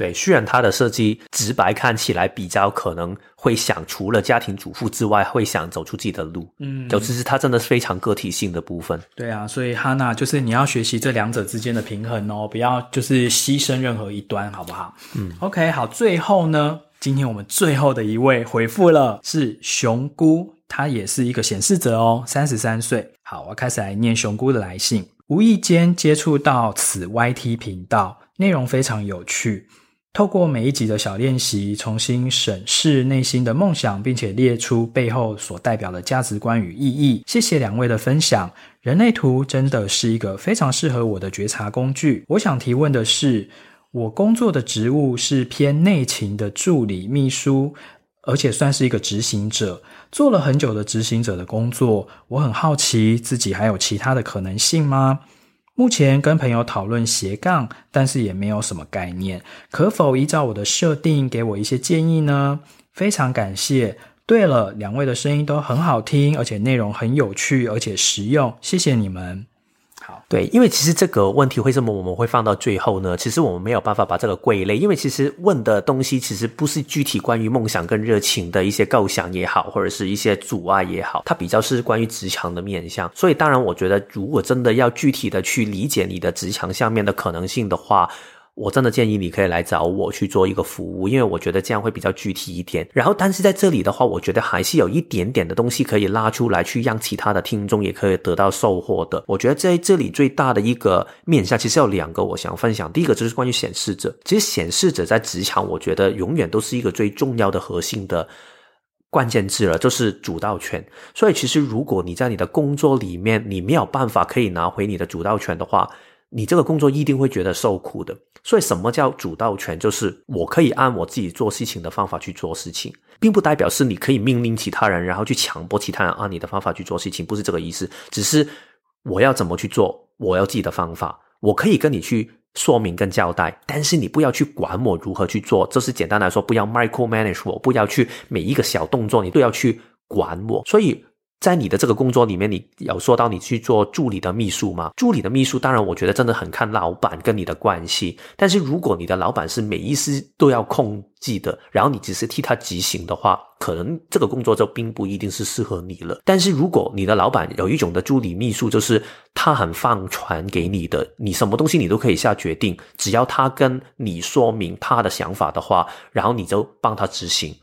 B: 对，虽然它的设计直白看起来比较可能会想除了家庭主妇之外，会想走出自己的路，嗯，尤其是它真的是非常个体性的部分。
A: 对啊，所以哈娜就是你要学习这两者之间的平衡哦，不要就是牺牲任何一端，好不好？嗯，OK，好，最后呢，今天我们最后的一位回复了是熊姑，她也是一个显示者哦，三十三岁。好，我开始来念熊姑的来信，无意间接触到此 YT 频道，内容非常有趣。透过每一集的小练习，重新审视内心的梦想，并且列出背后所代表的价值观与意义。谢谢两位的分享，人类图真的是一个非常适合我的觉察工具。我想提问的是，我工作的职务是偏内勤的助理秘书，而且算是一个执行者，做了很久的执行者的工作。我很好奇，自己还有其他的可能性吗？目前跟朋友讨论斜杠，但是也没有什么概念，可否依照我的设定给我一些建议呢？非常感谢。对了，两位的声音都很好听，而且内容很有趣，而且实用，谢谢你们。
B: 对，因为其实这个问题为什么我们会放到最后呢？其实我们没有办法把这个归类，因为其实问的东西其实不是具体关于梦想跟热情的一些构想也好，或者是一些阻碍也好，它比较是关于职场的面向。所以当然，我觉得如果真的要具体的去理解你的职场下面的可能性的话，我真的建议你可以来找我去做一个服务，因为我觉得这样会比较具体一点。然后，但是在这里的话，我觉得还是有一点点的东西可以拉出来，去让其他的听众也可以得到收获的。我觉得在这里最大的一个面向，其实有两个我想分享。第一个就是关于显示者，其实显示者在职场，我觉得永远都是一个最重要的核心的关键字了，就是主导权。所以，其实如果你在你的工作里面，你没有办法可以拿回你的主导权的话，你这个工作一定会觉得受苦的，所以什么叫主导权？就是我可以按我自己做事情的方法去做事情，并不代表是你可以命令其他人，然后去强迫其他人按你的方法去做事情，不是这个意思。只是我要怎么去做，我要自己的方法，我可以跟你去说明跟交代，但是你不要去管我如何去做。这是简单来说，不要 micro manage 我，不要去每一个小动作你都要去管我。所以。在你的这个工作里面，你有说到你去做助理的秘书吗？助理的秘书，当然我觉得真的很看老板跟你的关系。但是如果你的老板是每一丝都要控制的，然后你只是替他执行的话，可能这个工作就并不一定是适合你了。但是如果你的老板有一种的助理秘书，就是他很放权给你的，你什么东西你都可以下决定，只要他跟你说明他的想法的话，然后你就帮他执行。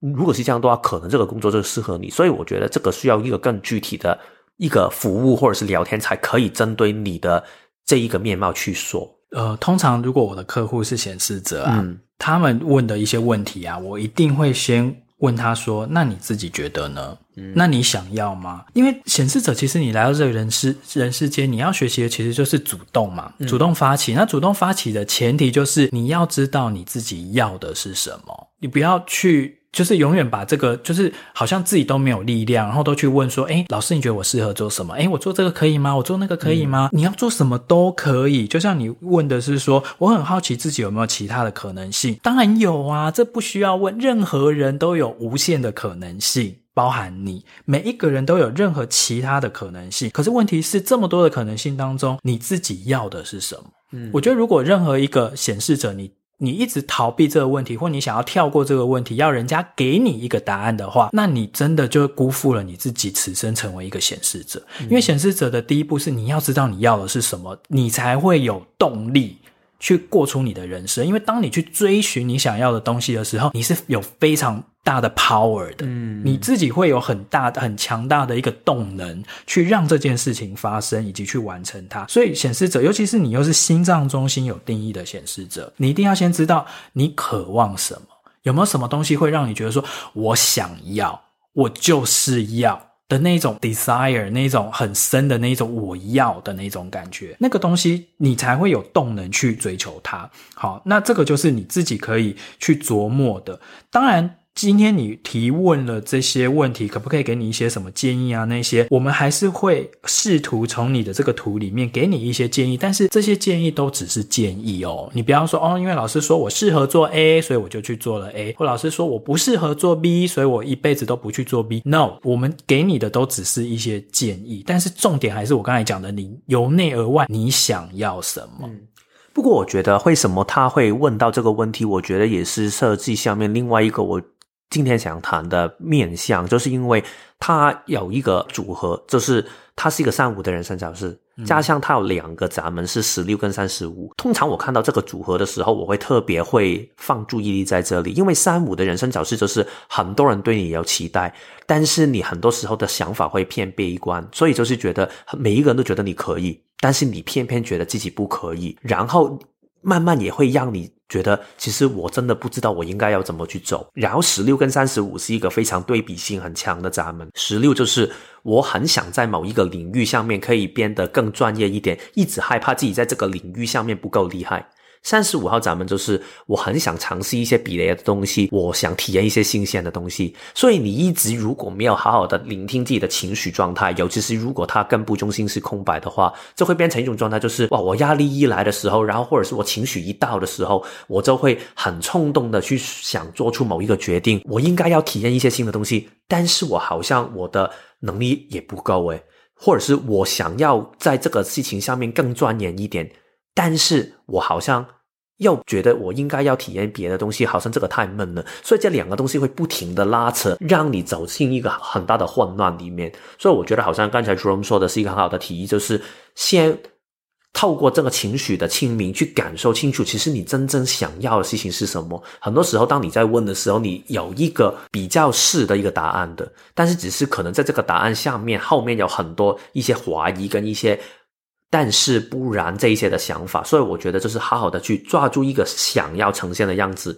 B: 如果是这样的话，可能这个工作就适合你，所以我觉得这个需要一个更具体的一个服务或者是聊天，才可以针对你的这一个面貌去说。
A: 呃，通常如果我的客户是显示者啊，嗯，他们问的一些问题啊，我一定会先问他说：“那你自己觉得呢？嗯，那你想要吗？”因为显示者其实你来到这个人世人世间，你要学习的其实就是主动嘛，嗯，主动发起。那主动发起的前提就是你要知道你自己要的是什么，你不要去。就是永远把这个，就是好像自己都没有力量，然后都去问说，诶，老师，你觉得我适合做什么？诶，我做这个可以吗？我做那个可以吗？嗯、你要做什么都可以。就像你问的是说，我很好奇自己有没有其他的可能性。当然有啊，这不需要问，任何人都有无限的可能性，包含你，每一个人都有任何其他的可能性。可是问题是，这么多的可能性当中，你自己要的是什么？嗯，我觉得如果任何一个显示者，你。你一直逃避这个问题，或你想要跳过这个问题，要人家给你一个答案的话，那你真的就辜负了你自己，此生成为一个显示者。因为显示者的第一步是你要知道你要的是什么，你才会有动力去过出你的人生。因为当你去追寻你想要的东西的时候，你是有非常大的 power 的，嗯，你自己会有很大的、很强大的一个动能，去让这件事情发生，以及去完成它。所以，显示者，尤其是你又是心脏中心有定义的显示者，你一定要先知道你渴望什么，有没有什么东西会让你觉得说，我想要，我就是要的那种 desire，那种很深的那种我要的那种感觉，那个东西你才会有动能去追求它。好，那这个就是你自己可以去琢磨的，当然。今天你提问了这些问题，可不可以给你一些什么建议啊？那些我们还是会试图从你的这个图里面给你一些建议，但是这些建议都只是建议哦。你不要说哦，因为老师说我适合做 A，所以我就去做了 A，或老师说我不适合做 B，所以我一辈子都不去做 B。No，我们给你的都只是一些建议，但是重点还是我刚才讲的，你由内而外你想要什么？
B: 不过我觉得为什么他会问到这个问题，我觉得也是设计下面另外一个我。今天想谈的面相，就是因为它有一个组合，就是它是一个三五的人生角色，加上它有两个闸门是十六跟三十五。通常我看到这个组合的时候，我会特别会放注意力在这里，因为三五的人生角色就是很多人对你有期待，但是你很多时候的想法会偏悲观，所以就是觉得每一个人都觉得你可以，但是你偏偏觉得自己不可以，然后慢慢也会让你。觉得其实我真的不知道我应该要怎么去走。然后十六跟三十五是一个非常对比性很强的闸门。十六就是我很想在某一个领域上面可以变得更专业一点，一直害怕自己在这个领域上面不够厉害。三十五号咱们就是我很想尝试一些别的东西，我想体验一些新鲜的东西。所以你一直如果没有好好的聆听自己的情绪状态，尤其是如果它根部中心是空白的话，这会变成一种状态，就是哇，我压力一来的时候，然后或者是我情绪一到的时候，我就会很冲动的去想做出某一个决定。我应该要体验一些新的东西，但是我好像我的能力也不够诶，或者是我想要在这个事情上面更钻研一点，但是我好像。又觉得我应该要体验别的东西，好像这个太闷了，所以这两个东西会不停的拉扯，让你走进一个很大的混乱里面。所以我觉得好像刚才朱龙说的是一个很好的提议，就是先透过这个情绪的清明去感受清楚，其实你真正想要的事情是什么。很多时候，当你在问的时候，你有一个比较是的一个答案的，但是只是可能在这个答案下面。后面有很多一些怀疑跟一些。但是不然这一些的想法，所以我觉得就是好好的去抓住一个想要呈现的样子，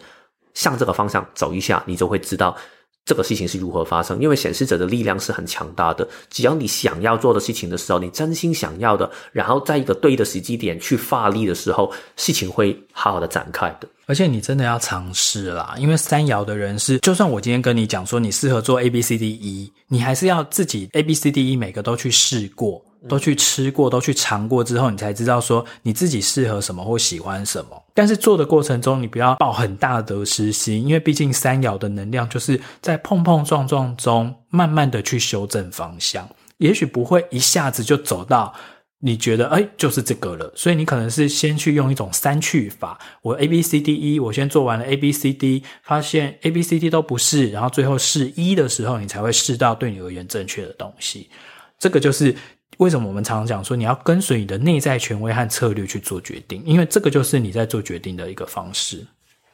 B: 向这个方向走一下，你就会知道这个事情是如何发生。因为显示者的力量是很强大的，只要你想要做的事情的时候，你真心想要的，然后在一个对的时机点去发力的时候，事情会好好的展开的。
A: 而且你真的要尝试啦，因为三爻的人是，就算我今天跟你讲说你适合做 A B C D E，你还是要自己 A B C D E 每个都去试过。都去吃过，都去尝过之后，你才知道说你自己适合什么或喜欢什么。但是做的过程中，你不要抱很大的得失心，因为毕竟三爻的能量就是在碰碰撞撞中，慢慢的去修正方向。也许不会一下子就走到你觉得哎，就是这个了。所以你可能是先去用一种三去法，我 A B C D E，我先做完了 A B C D，发现 A B C D 都不是，然后最后试一的时候，你才会试到对你而言正确的东西。这个就是。为什么我们常常讲说你要跟随你的内在权威和策略去做决定？因为这个就是你在做决定的一个方式，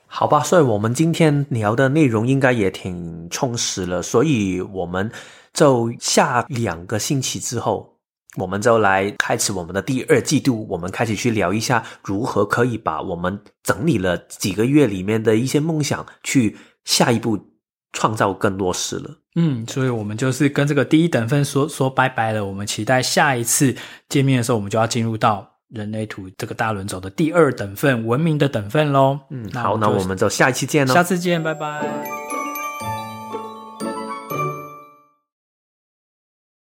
B: 好吧？所以我们今天聊的内容应该也挺充实了，所以我们就下两个星期之后，我们就来开始我们的第二季度，我们开始去聊一下如何可以把我们整理了几个月里面的一些梦想，去下一步创造更落实了。
A: 嗯，所以我们就是跟这个第一等份说说拜拜了。我们期待下一次见面的时候，我们就要进入到人类图这个大轮轴的第二等份文明的等份喽。
B: 嗯，好，那我们就下一期见喽。
A: 下次见，拜拜。